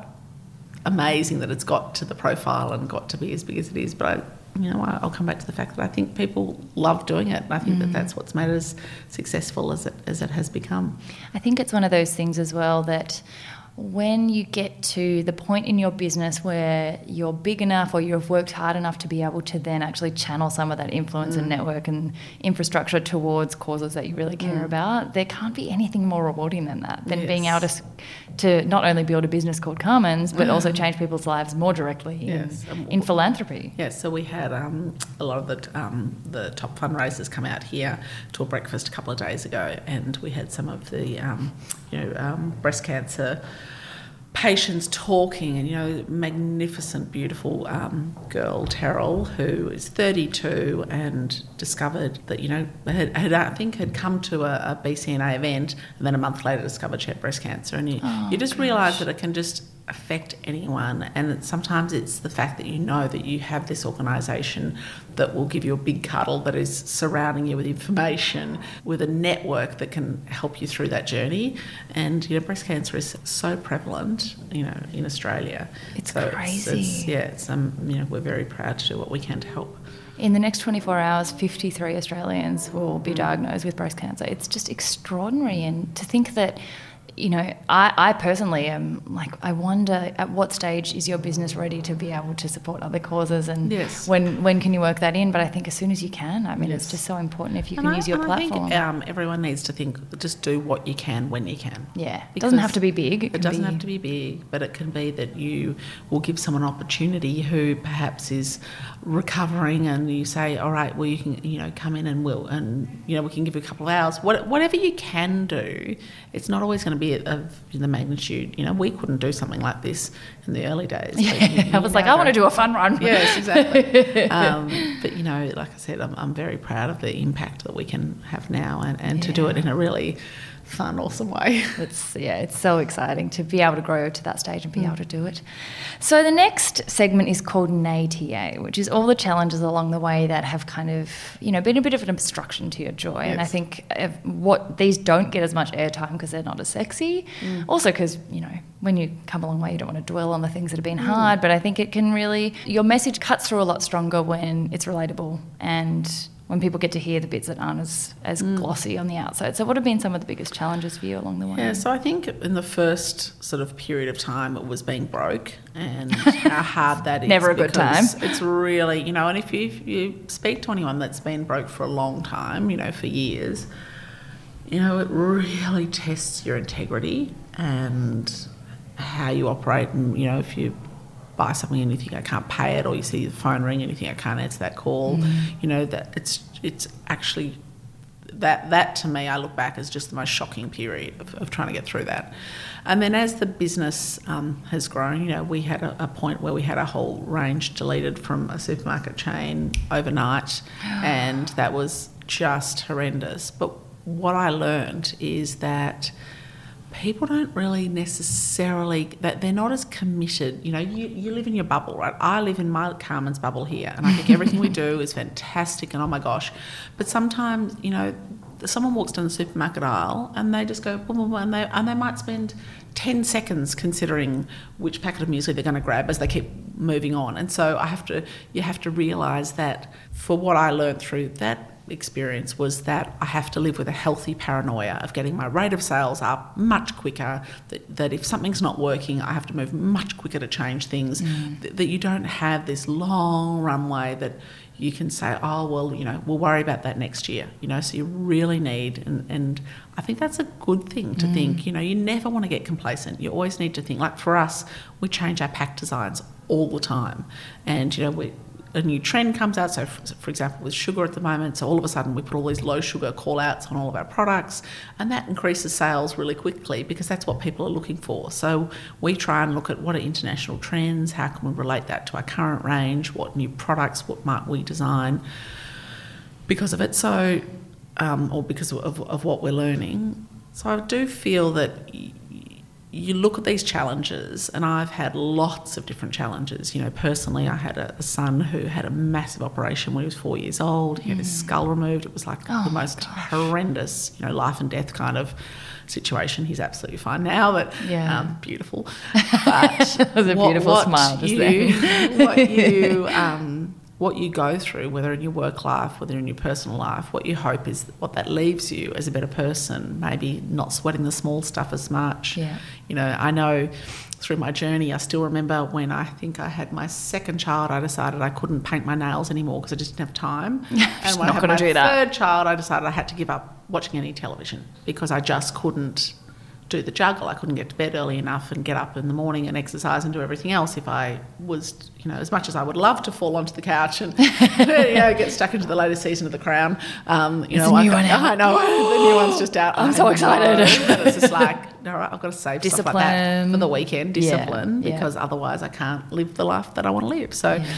amazing that it's got to the profile and got to be as big as it is. But I, you know, I'll come back to the fact that I think people love doing it, and I think that mm. that's what's made it as successful as it as it has become. I think it's one of those things as well that when you get to the point in your business where you're big enough or you've worked hard enough to be able to then actually channel some of that influence and network and infrastructure towards causes that you really care about, there can't be anything more rewarding than that, than being able to, to not only build a business called Carmen's, but also change people's lives more directly Yes. in, in philanthropy. Yeah, so we had um, a lot of the um, the top fundraisers come out here to a breakfast a couple of days ago, and we had some of the um, you know um, breast cancer patients talking, and you know, magnificent, beautiful um, girl Terrell, who is 32 and discovered that you know had, had I think had come to a, a BCNA event, and then a month later discovered she had breast cancer, and you, Oh, you just realise that it can just affect anyone. And sometimes it's the fact that you know that you have this organisation that will give you a big cuddle that is surrounding you with information, with a network that can help you through that journey. And you know, breast cancer is so prevalent, you know, in Australia. It's so crazy. It's, it's, yeah, it's um, you know, we're very proud to do what we can to help. In the next 24 hours, 53 Australians will be diagnosed with breast cancer. It's just extraordinary. And to think that you know, I, I personally am like, I wonder at what stage is your business ready to be able to support other causes, and yes. when when can you work that in? But I think as soon as you can, I mean, yes. it's just so important if you and can I, use your platform. I think um, everyone needs to think, just do what you can when you can. Yeah, it doesn't have to be big. It, it doesn't be... have to be big, but it can be that you will give someone an opportunity who perhaps is recovering, and you say, all right, well, you can, you know, come in and we'll, and you know, we can give you a couple of hours. What, whatever you can do, it's not always going to be of the magnitude. You know, we couldn't do something like this in the early days. Yeah, you, I was like, I want to do a fun run. Yes, exactly. um, but you know, like I said, I'm, I'm, very proud of the impact that we can have now, and, and yeah. to do it in a really fun, awesome way. It's yeah, it's so exciting to be able to grow to that stage and be mm. able to do it. So the next segment is called NATA, which is all the challenges along the way that have kind of you know been a bit of an obstruction to your joy. Yes. And I think what these don't get as much airtime because they're not as sexy. Mm. Also because you know when you come a long way, you don't want to dwell on the things that have been mm. hard. But I think it can really your message cuts through a lot stronger when it's relatable and when people get to hear the bits that aren't as, as mm. glossy on the outside. So, what have been some of the biggest challenges for you along the way? Yeah, so I think in the first sort of period of time, it was being broke and how hard that is. Never a good time. It's really, you know, and if you, if you speak to anyone that's been broke for a long time, you know, for years, you know, it really tests your integrity and how you operate. And, you know, if you buy something and you think I can't pay it, or you see the phone ring and you think I can't answer that call. Mm. You know that it's it's actually that that to me I look back as just the most shocking period of, of trying to get through that. And then as the business um, has grown, you know, we had a, a, point where we had a whole range deleted from a supermarket chain overnight, and that was just horrendous. But what I learned is that people don't really necessarily that they're not as committed. You know you, you live in your bubble right? I live in my carmen's bubble here and i think everything we do is fantastic and oh my gosh. But sometimes you know someone walks down the supermarket aisle and they just go boom, boom, boom, and they and they might spend 10 seconds considering which packet of muesli they're going to grab as they keep moving on. And so i have to you have to realize that for what i learned through that experience was that I have to live with a healthy paranoia of getting my rate of sales up much quicker, that, that if something's not working, I have to move much quicker to change things, mm. th- that you don't have this long runway that you can say, oh, well, you know, we'll worry about that next year, you know, so you really need, and, and I think that's a good thing to mm. think, you know, you never want to get complacent. You always need to think, like for us, we change our pack designs all the time. And, you know, we, a new trend comes out. So, for, example, with sugar at the moment, so all of a sudden we put all these low sugar call outs on all of our products, and that increases sales really quickly because that's what people are looking for. So, we try and look at what are international trends, how can we relate that to our current range, what new products, what might we design because of it. So, um, or because of, of what we're learning. So, I do feel that you look at these challenges, and I've had lots of different challenges. You know, personally, I had a, son who had a massive operation when he was four years old. He had his mm. skull removed. It was like oh the most gosh. horrendous, you know, life and death kind of situation. He's absolutely fine now, but yeah. um, beautiful. But that was a what, beautiful what smile. You, what you um, what you go through, whether in your work life, whether in your personal life, what you hope is what that leaves you as a better person. Maybe not sweating the small stuff as much. Yeah. You know, I know through my journey, I still remember when I think I had my second child, I decided I couldn't paint my nails anymore because I just didn't have time. and when I had my third child, I decided I had to give up watching any television because I just couldn't do the juggle. I couldn't get to bed early enough and get up in the morning and exercise and do everything else if I was, you know, as much as I would love to fall onto the couch and, you know, get stuck into the latest season of The Crown. Um, you know, I, I, know the new one's just out. I'm so excited. but it's just like, no, right, I've got to save discipline. stuff like that for the weekend. Discipline, yeah, because otherwise I can't live the life that I want to live. So. Yeah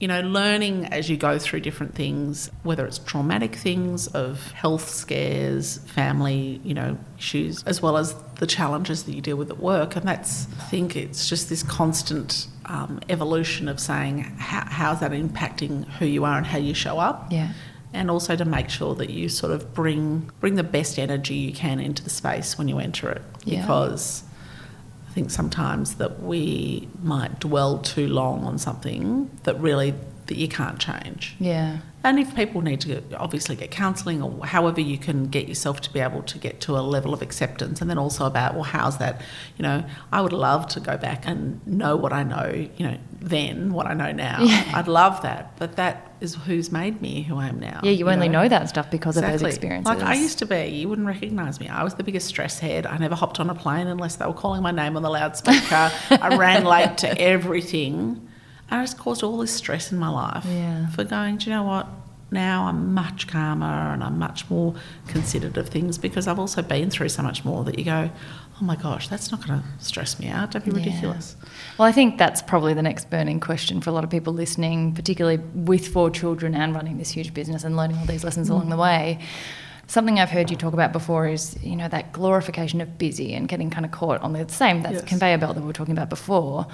you know, learning as you go through different things, whether it's traumatic things of health scares, family, you know, issues, as well as the challenges that you deal with at work. And that's, I think it's just this constant um, evolution of saying, how, how's that impacting who you are and how you show up? Yeah. And also to make sure that you sort of bring bring the best energy you can into the space when you enter it, Yeah. because think sometimes that we might dwell too long on something that really that you can't change. Yeah. And if people need to obviously get counselling or however you can get yourself to be able to get to a level of acceptance, and then also about well, how's that? You know, I would love to go back and know what I know. You know, then what I know now. Yeah. I'd love that, but that is who's made me who I am now. Yeah, you only know that stuff because of those experiences. Like I used to be, you wouldn't recognise me. I was the biggest stress head. I never hopped on a plane unless they were calling my name on the loudspeaker. I ran late to everything. And I just caused all this stress in my life Yeah. for going, do you know what? Now I'm much calmer and I'm much more considerate of things because I've also been through so much more that you go, oh my gosh, that's not going to stress me out. Don't be Yeah. ridiculous. Well, I think that's probably the next burning question for a lot of people listening, particularly with four children and running this huge business and learning all these lessons mm. along the way. Something I've heard you talk about before is, you know, that glorification of busy and getting kind of caught on the same that Yes. conveyor belt that we were talking about before.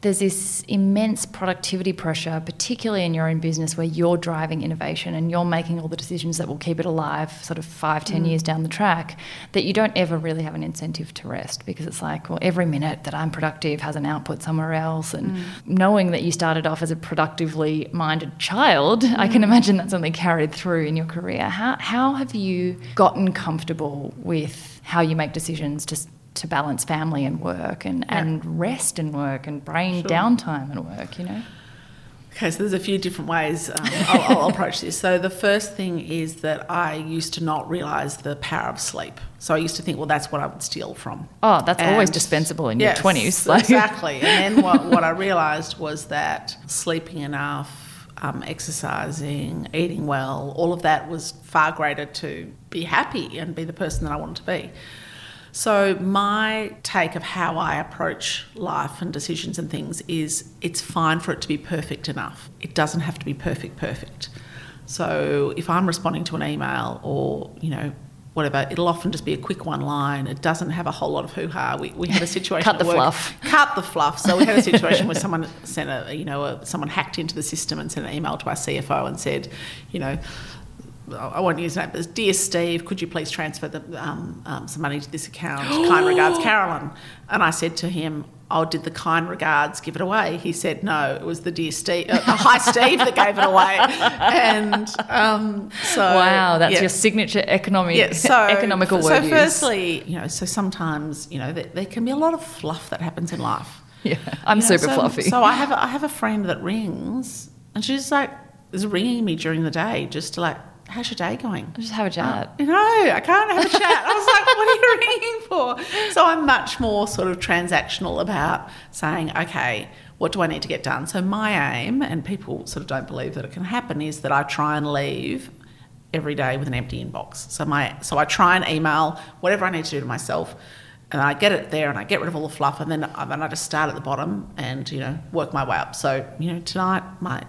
There's this immense productivity pressure, particularly in your own business where you're driving innovation and you're making all the decisions that will keep it alive sort of five, ten mm. years down the track, that you don't ever really have an incentive to rest because it's like, well, every minute that I'm productive has an output somewhere else. And mm. knowing that you started off as a productively minded child, I can mm. imagine that's only carried through in your career. How, how have you gotten comfortable with how you make decisions to, to balance family and work and, Yeah. and rest and work and brain Sure. downtime and work, you know? Okay, so there's a few different ways um, I'll, I'll approach this. So the first thing is that I used to not realise the power of sleep. So I used to think, well, that's what I would steal from. Oh, that's always dispensable in Yes, your 20s. like- exactly. And then what, what I realised was that sleeping enough, um, exercising, eating well, all of that was far greater to be happy and be the person that I wanted to be. So my take of how I approach life and decisions and things is it's fine for it to be perfect enough. It doesn't have to be perfect perfect. So if I'm responding to an email or, you know, whatever, it'll often just be a quick one line. It doesn't have a whole lot of hoo ha. We, we had a situation Cut the work- fluff. Cut the fluff. So we had a situation where someone sent a, you know, a, someone hacked into the system and sent an email to our CFO and said, you know, I won't use that, but Dear Steve, could you please transfer the, um, um, some money to this account? kind regards, Carolyn. And I said to him, Oh, did the kind regards give it away? He said, No, it was the Dear Steve, uh, the Hi Steve that gave it away. And um, so. wow, that's yeah. your signature economic, Yeah, so, economical so word use. firstly, you know, so sometimes, you know, there, there can be a lot of fluff that happens in life. Yeah, I'm You know, super so, fluffy. So I have a, I have a friend that rings, and she's like is ringing me during the day just to like, how's your day going? Just have a chat. Oh, you know, I can't have a chat. I was like, what are you ringing for? So I'm much more sort of transactional about saying, okay, what do I need to get done? So my aim, and people sort of don't believe that it can happen, is that I try and leave every day with an empty inbox. So my so I try and email whatever I need to do to myself. And I get it there, and I get rid of all the fluff, and then, and then I just start at the bottom, and you know, work my way up. So you know, tonight my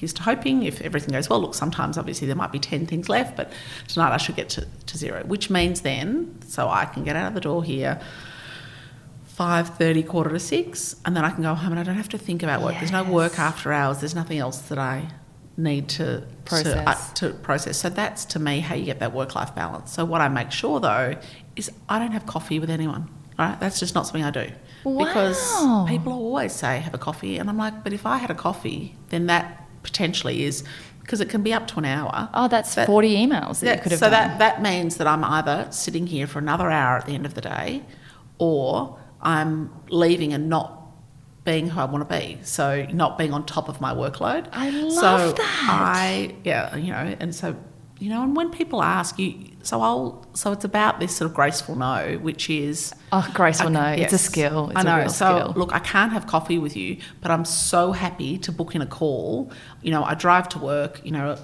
here's to hoping if everything goes well. Look, sometimes obviously there might be 10 things left, but tonight I should get to, to zero, which means then, so I can get out of the door here 5.30, quarter to six, and then I can go home and I don't have to think about work. There's no work after hours. There's nothing else that I need to Process. To, uh, to process. So that's to me how you get that work-life balance. So what I make sure though is I don't have coffee with anyone. Right? That's just not something I do. Wow. Because people always say have a coffee, and I'm like, but if I had a coffee, then that potentially is because it can be up to an hour. Oh, that's But- 40 emails that Yeah, you could have so done. that that means that I'm either sitting here for another hour at the end of the day, or I'm leaving and not being who I want to be. So not being on top of my workload. I love so that. I yeah, you know, and so you know, and when people ask you, so I'll so it's about this sort of graceful no, which is oh, graceful I- no. It's a skill. It's I know. so skill. look, I can't have coffee with you, but I'm so happy to book in a call. You know, I drive to work. You know,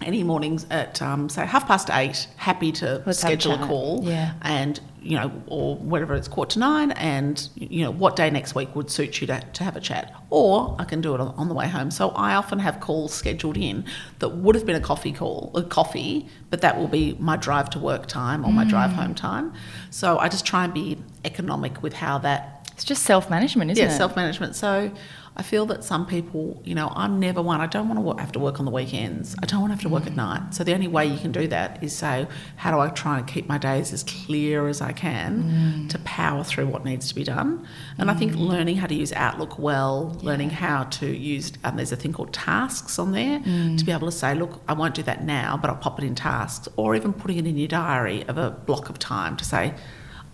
any mornings at um, say half past eight. Happy to Let's schedule a call. Yeah. And you know, or whatever it's quarter to nine, and you know, what day next week would suit you to, to have a chat, or I can do it on, on the way home. So I often have calls scheduled in that would have been a coffee call, a coffee, but that will be my drive to work time or my drive mm. home time. So I just try and be economic with how that It's just self management, isn't yeah, it? Yeah, self management. So I feel that some people, you know, I'm never one. I don't want to have to work on the weekends. I don't want to have to work at mm. night. So the only way you can do that is say, how do I try and keep my days as clear as I can mm. to power through what needs to be done? And I think mm. learning how to use Outlook well, learning how to use, and there's a thing called tasks on there to be able to say, look, I won't do that now, but I'll pop it in tasks, or even putting it in your diary of a block of time to say,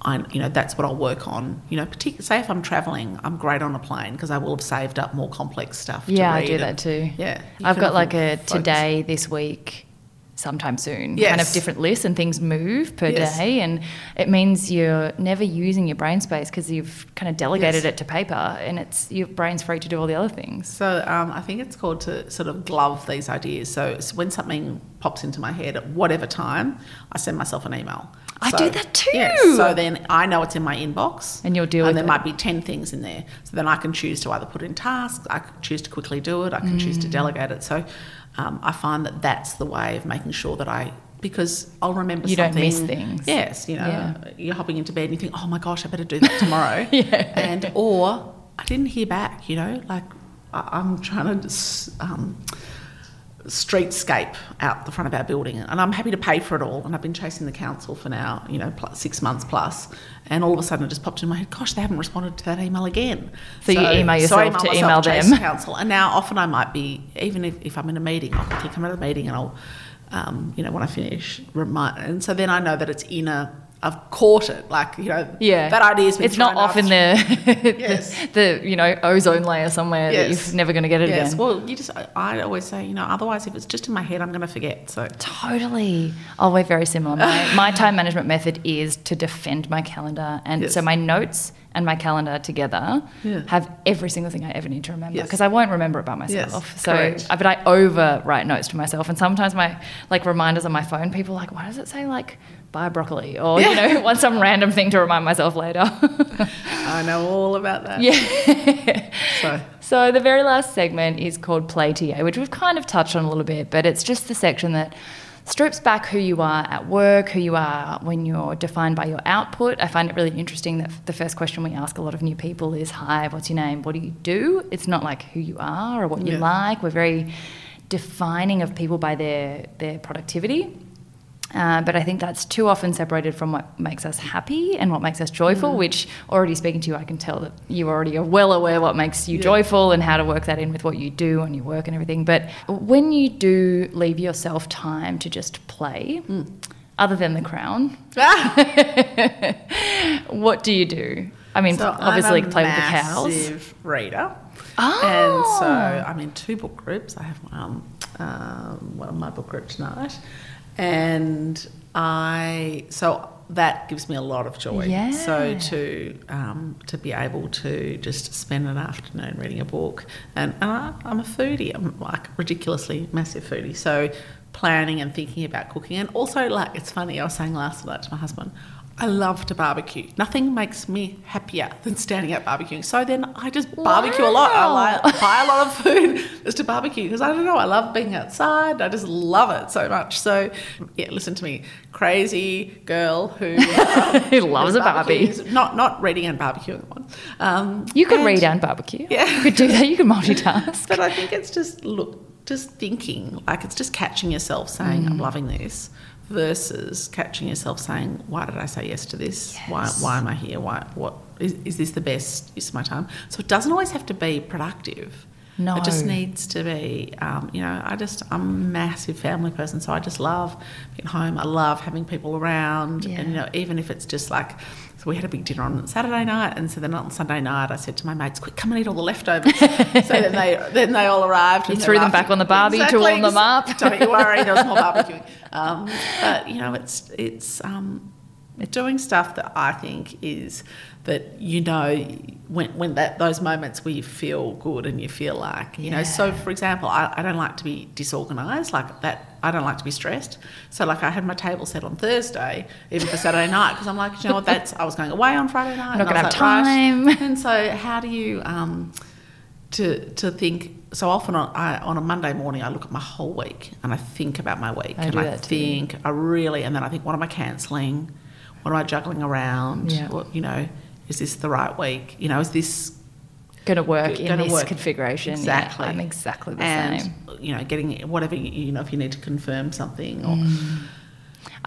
I, you know, that's what I'll work on. You know, particularly say if I'm traveling, I'm great on a plane because I will have saved up more complex stuff. to Yeah, I do that too. Yeah, I've got like a focus. today, this week, sometime soon kind of different lists and things move per Yes. day. And it means you're never using your brain space because you've kind of delegated Yes. it to paper and it's your brain's free to do all the other things. So um, I think it's called to sort of glove these ideas. So when something pops into my head at whatever time, I send myself an email. I So- do that too. Yeah, so then I know it's in my inbox. And you'll deal And there it. might be 10 things in there. So then I can choose to either put in tasks, I can choose to quickly do it, I can choose Mm. to delegate it. So um, I find that that's the way of making sure that I, because I'll remember You don't miss things. Yes, you know, Yeah. you're hopping into bed and you think, oh my gosh, I better do that tomorrow. Yeah. And, or I didn't hear back, you know, like I, I'm trying to um, streetscape out the front of our building and I'm happy to pay for it all and I've been chasing the council for now you know plus six months plus and all of a sudden it just popped in my head gosh they haven't responded to that email again So you email yourself to email chase them. the council and now often I might be even if, if I'm in a meeting I'll come out of the meeting and I'll um, you know when I finish remind and so then I know that it's in a I've caught it like you know Yeah. that idea's been It's not off in the, Yes. the, you know, ozone layer somewhere that you're never going to get it Yes, again. well, you just, I- always say, you know, otherwise, if it's just in my head, I'm going to forget. So, Totally. Oh, we're very similar. My, my time management method is to defend my calendar. And Yes. so my notes and my calendar together Yeah. have every single thing I ever need to remember Yes. because I won't remember it by Yes, myself. so, correct. I- but I overwrite notes to myself. And sometimes my like reminders on my phone, people are like, why does it say like buy broccoli? Or, you know, want some random thing to remind myself later. I know all about that. yeah. So, So the very last segment is called Play TA, which we've kind of touched on a little bit, but it's just the section that strips back who you are at work, who you are when you're defined by your output. I find it really interesting that the first question we ask a lot of new people is, "Hi, what's your name? What do you do?" It's not like who you are or what you Yeah. like. We're very defining of people by their their productivity. Uh, but I think that's too often separated from what makes us happy and what makes us joyful, Mm. which already speaking to you, I can tell that you already are well aware what makes you Yeah. joyful and how to work that in with what you do and your work and everything. But when you do leave yourself time to just play, Mm. other than the crown, Ah! what do you do? I mean, so obviously play with the cows. massive reader. Oh. And so I'm in two book groups. I have um, um, one of my book group tonight. And I, so that gives me a lot of joy. Yeah. So to um, to be able to just spend an afternoon reading a book, and, and I, I'm a foodie. I'm like ridiculously massive foodie. So planning and thinking about cooking, and also like it's funny. I was saying last night to my husband. I love to barbecue. Nothing makes me happier than standing out barbecuing. So then I just barbecue a lot. I like, buy a lot of food just to barbecue because I don't know. I love being outside. I just love it so much. So yeah, listen to me, crazy girl who um, Who loves a barbie. Not not reading and barbecuing at once. Um, You could and- read and barbecue. Yeah. You could do that. You could multitask. but I think it's just look, just thinking, like it's just catching yourself saying, Mm. "I'm loving this," versus catching yourself saying, "Why did I say yes to this? Why Yes. why am I here? Why what is, is this the best use of my time?" So it doesn't always have to be productive. No. It just needs to be, um, you know, I just, I'm a massive family person, so I just love being home. I love having people around. Yeah. And, you know, even if it's just like, we had a big dinner on Saturday night, and so then on Sunday night, I said to my mates, quick, come and eat all the leftovers. so then they, then they all arrived. You threw them back on the barbie to warm them up. Don't you worry, there was more barbecuing. Um, but, you know, it's, it's, um, doing stuff that I think is that you know when, when that those moments where you feel good and you feel like you know so for example I, I don't like to be disorganized like that I don't like to be stressed so like I had my table set on Thursday even for Saturday night because I'm like you know what that's I was going away on Friday night not and I gonna have like, right. time. and so how do you um to to think so often on, I, on a Monday morning I look at my whole week and I think about my week I and I that too. think I really and then I think what am I cancelling what am I juggling around Yeah. what you know is this the right week you know is this Going to work in Gonna this work. configuration. Yeah, exactly I'm exactly the and same. you know getting whatever you, you know if you need to confirm something or Mm.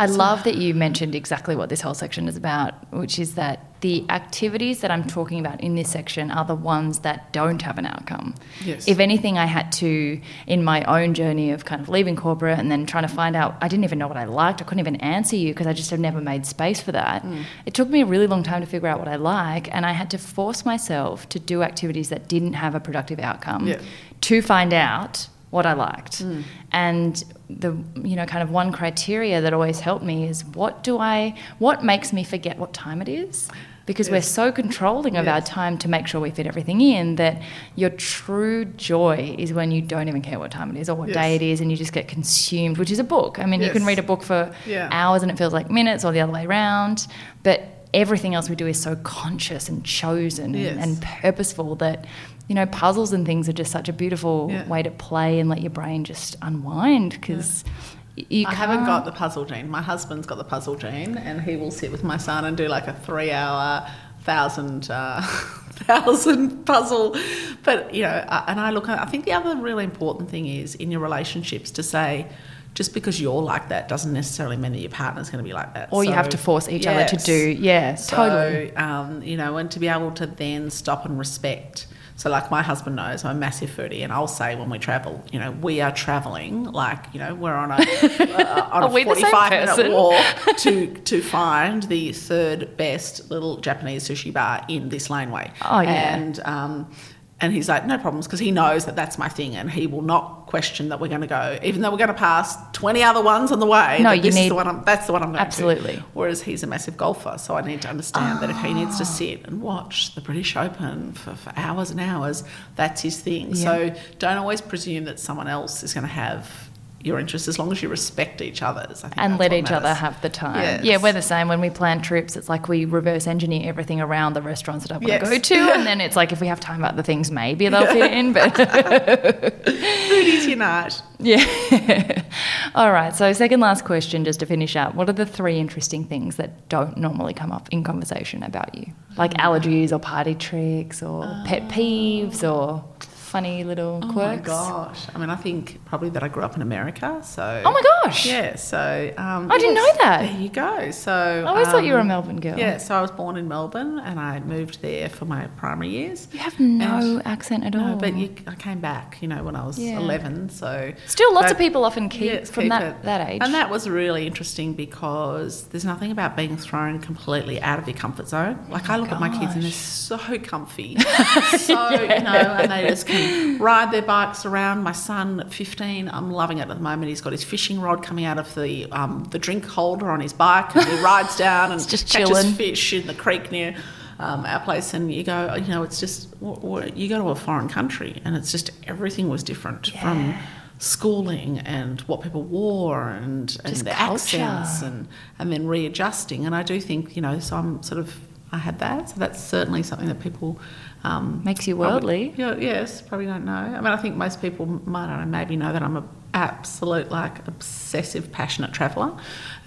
I love that you mentioned exactly what this whole section is about, which is that the activities that I'm talking about in this section are the ones that don't have an outcome. Yes. If anything, I had to, in my own journey of kind of leaving corporate and then trying to find out, I didn't even know what I liked. I couldn't even answer you because I just have never made space for that. Mm. It took me a really long time to figure out what I like, and I had to force myself to do activities that didn't have a productive outcome Yeah. to find out what I liked. Mm. And the you know kind of one criteria that always helped me is what do I what makes me forget what time it is? Because we're so controlling of our time to make sure we fit everything in that your true joy is when you don't even care what time it is or what Yes. day it is and you just get consumed, which is a book. I mean, you can read a book for Yeah. hours and it feels like minutes or the other way around, but everything else we do is so conscious and chosen Yes. and, and purposeful that you know puzzles and things are just such a beautiful Yeah. way to play and let your brain just unwind because you I haven't got the puzzle gene. My husband's got the puzzle gene, and he will sit with my son and do like a three-hour, thousand, uh, thousand puzzle. But you know, and I look. I think the other really important thing is in your relationships to say. Just because you're like that doesn't necessarily mean that your partner's going to be like that. or you have to force each other to do yeah So, totally um, you know, and to be able to then stop and respect. So, like my husband knows, I'm a massive foodie, and I'll say when we travel, you know, we are traveling like, you know, we're on a, uh, on a we the same 45 minute walk to to find the third best little Japanese sushi bar in this laneway. Oh, yeah. And um, and he's like, no problems, because he knows that that's my thing, and he will not question that we're going to go, even though we're going to pass 20 other ones on the way. No, you this is need- the one I'm, that's the one I'm going to. Absolutely. Whereas he's a massive golfer, so I need to understand that if he needs Ah. to sit and watch the British Open for, for hours and hours, that's his thing. Yeah. So don't always presume that someone else is going to have your interests as long as you respect each other's. I think and let each other have the time Yes. yeah we're the same when we plan trips it's like we reverse engineer everything around the restaurants that i want Yes. to go to and then it's like if we have time about the things maybe they'll fit in but Foodies unite. Yeah. All right. So, second last question, just to finish up. What are the three interesting things that don't normally come up in conversation about you? Like hmm. allergies or party tricks or pet ah. peeves or funny little quirks? Oh my gosh! I mean, I think probably that I grew up in America, so. Oh my gosh. Yeah, so. Um, I didn't yes, know that. There you go. So. I always thought you were a um, Melbourne girl. Yeah, so I was born in Melbourne and I moved there for my primary years. You have no And- accent at all. No, but you, I came back, you know, when I was Yeah. 11. So Still, lots of people often keep Yes, from keep that, it. that age. And that was really interesting because there's nothing about being thrown completely out of your comfort zone. Like I look at my kids and they're so comfy, so you know, and they just can ride their bikes around. My son, at 15, I'm loving it at the moment. He's got his fishing rod coming out of the um, the drink holder on his bike, and he rides down and just catches chilling. fish in the creek near. Um, our place, and you go, you know, it's just you go to a foreign country, and it's just everything was different from schooling and what people wore and, and Just the culture. accents and, and then readjusting. And I do think, you know, so I'm sort of, I had that. So that's certainly something that people. Um, Makes you probably- worldly. yeah, yes, probably don't know. I mean, I think most people might know, maybe know that I'm a absolute, like, obsessive, passionate traveller.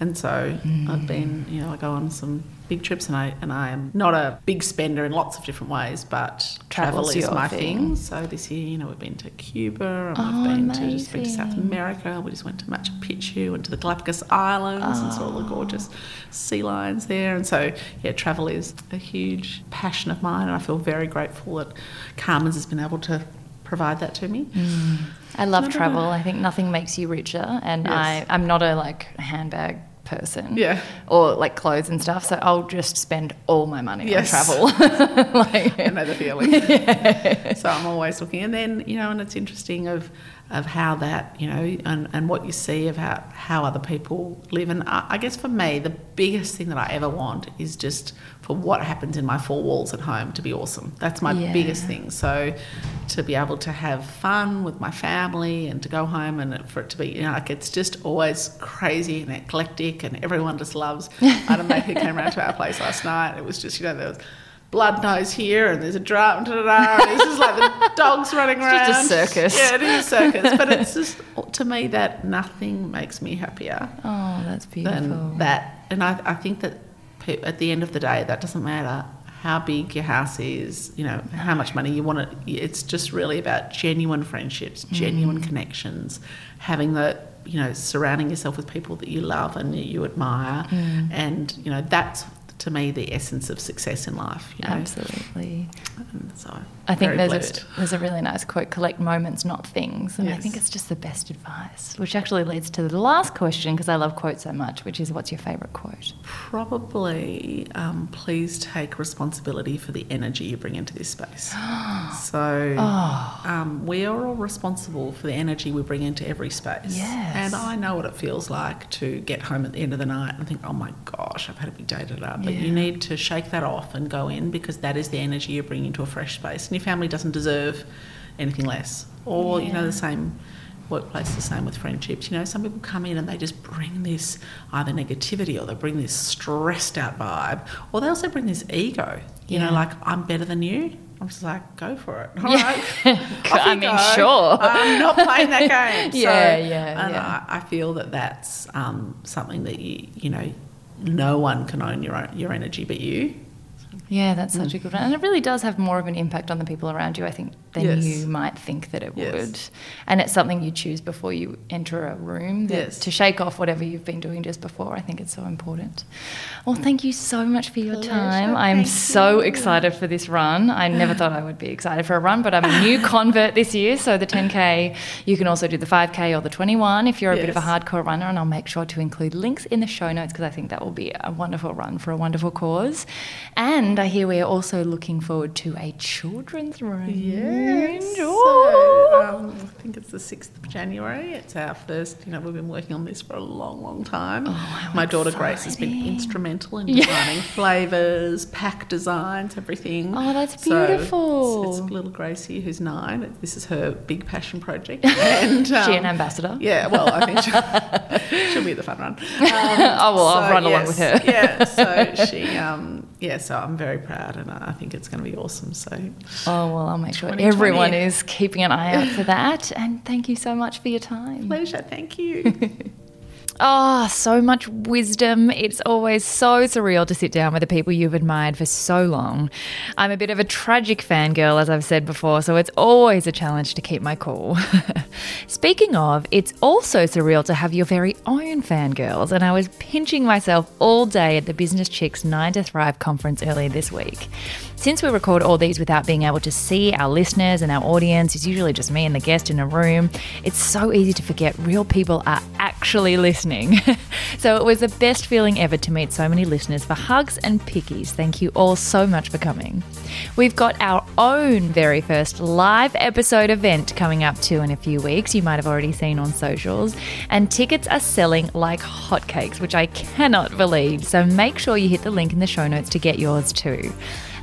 And so Mm. I've been, you know, I go on some big trips and I, and I am not a big spender in lots of different ways, but travel Travel's is my thing. thing. So this year, you know, we've been to Cuba and Oh, we've been to, just been to South. America. We just went to Machu Picchu and to the Galapagos Islands and saw all Oh. the gorgeous sea lions there. And so, yeah, travel is a huge passion of mine, and I feel very grateful that Carmen's has been able to provide that to me. I love travel. I think nothing makes you richer, and Yes. I I'm not a like handbag person. Yeah. Or like clothes and stuff. So I'll just spend all my money Yes. on travel. like, I know the feeling. So I'm always looking, and then you know, and it's interesting of of how that you know and, and what you see of how, how other people live and I, I guess for me the biggest thing that I ever want is just for what happens in my four walls at home to be awesome that's my Yeah. biggest thing so to be able to have fun with my family and to go home and for it to be you know like it's just always crazy and eclectic and everyone just loves I a mate who came around to our place last night it was just you know there was blood nose here and there's a drum da, da, da, and it's just like the dogs running around just a circus. yeah it is a circus but it's just to me that nothing makes me happier Oh, that's beautiful. than that and I, I think that at the end of the day that doesn't matter how big your house is you know how much money you want it it's just really about genuine friendships genuine Mm. connections having the you know surrounding yourself with people that you love and that you admire Mm. and you know that's to me the essence of success in life you know Absolutely. So I think there's a, there's a really nice quote collect moments, not things. And I think it's just the best advice, which actually leads to the last question because I love quotes so much, which is what's your favourite quote? Probably, um, please take responsibility for the energy you bring into this space. so, Oh. um, we are all responsible for the energy we bring into every space. Yes. And I know what it feels like to get home at the end of the night and think, oh my gosh, I've had a big day today. But Yeah. you need to shake that off and go in because that is the energy you bring into a fresh space. And your family doesn't deserve anything less. Or, you know, the same workplace the same with friendships you know some people come in and they just bring this either negativity or they bring this stressed out vibe or they also bring this ego you Yeah. know like i'm better than you i'm just like go for it all Yeah. right I mean, go. sure. i'm not playing that game So- Yeah, yeah, and yeah. I, I feel that that's um, something that you you know no one can own your own, your energy but you Yeah, that's such a mm. good one. And it really does have more of an impact on the people around you, I think, than Yes. you might think that it Yes. would. And it's something you choose before you enter a room that, Yes. to shake off whatever you've been doing just before. I think it's so important. Well, thank you so much for your Pleasure. time. I'm Thank so you. excited for this run. I never thought I would be excited for a run, but I'm a new convert this year. So the 10K, you can also do the 5K or the 21 if you're a bit of a hardcore runner. And I'll make sure to include links in the show notes because I think that will be a wonderful run for a wonderful cause. And I hear we are also looking forward to a children's range. So, um, I think it's the 6th of January. It's our first, you know, we've been working on this for a long, long time. Oh, My daughter Grace has been instrumental in Yeah. designing flavours, pack designs, everything. Oh, that's So it's- beautiful. it's, little Gracie who's nine. This is her big passion project. And, she an um, ambassador? Yeah, well, I think she'll, she'll be the fun run. Um, Oh, well, I'll run along with her. yeah, so she, um, yeah, so I'm very proud and I think it's going to be awesome. So Oh, well, I'll make sure everyone is keeping an eye out for that. And thank you so much for your time. pleasure, thank you. Oh, so much wisdom. It's always so surreal to sit down with the people you've admired for so long. I'm a bit of a tragic fangirl, as I've said before, so it's always a challenge to keep my cool. Speaking of, it's also surreal to have your very own fangirls, and I was pinching myself all day at the Business Chicks 9 to Thrive conference earlier this week. Since we record all these without being able to see our listeners and our audience, it's usually just me and the guest in a room, it's so easy to forget real people are actually listening. so it was the best feeling ever to meet so many listeners for hugs and pickies. Thank you all so much for coming. We've got our own very first live episode event coming up too in a few weeks. You might have already seen on socials. And tickets are selling like hotcakes, which I cannot believe. So make sure you hit the link in the show notes to get yours too.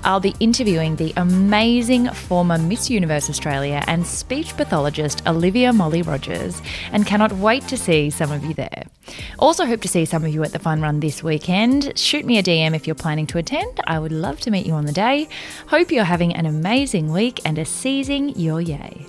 I'll be interviewing the amazing former Miss Universe Australia and speech pathologist Olivia Molly Rogers and cannot wait to see some of you there. Also, hope to see some of you at the fun run this weekend. Shoot me a DM if you're planning to attend. I would love to meet you on the day. Hope you're having an amazing week and are seizing your yay.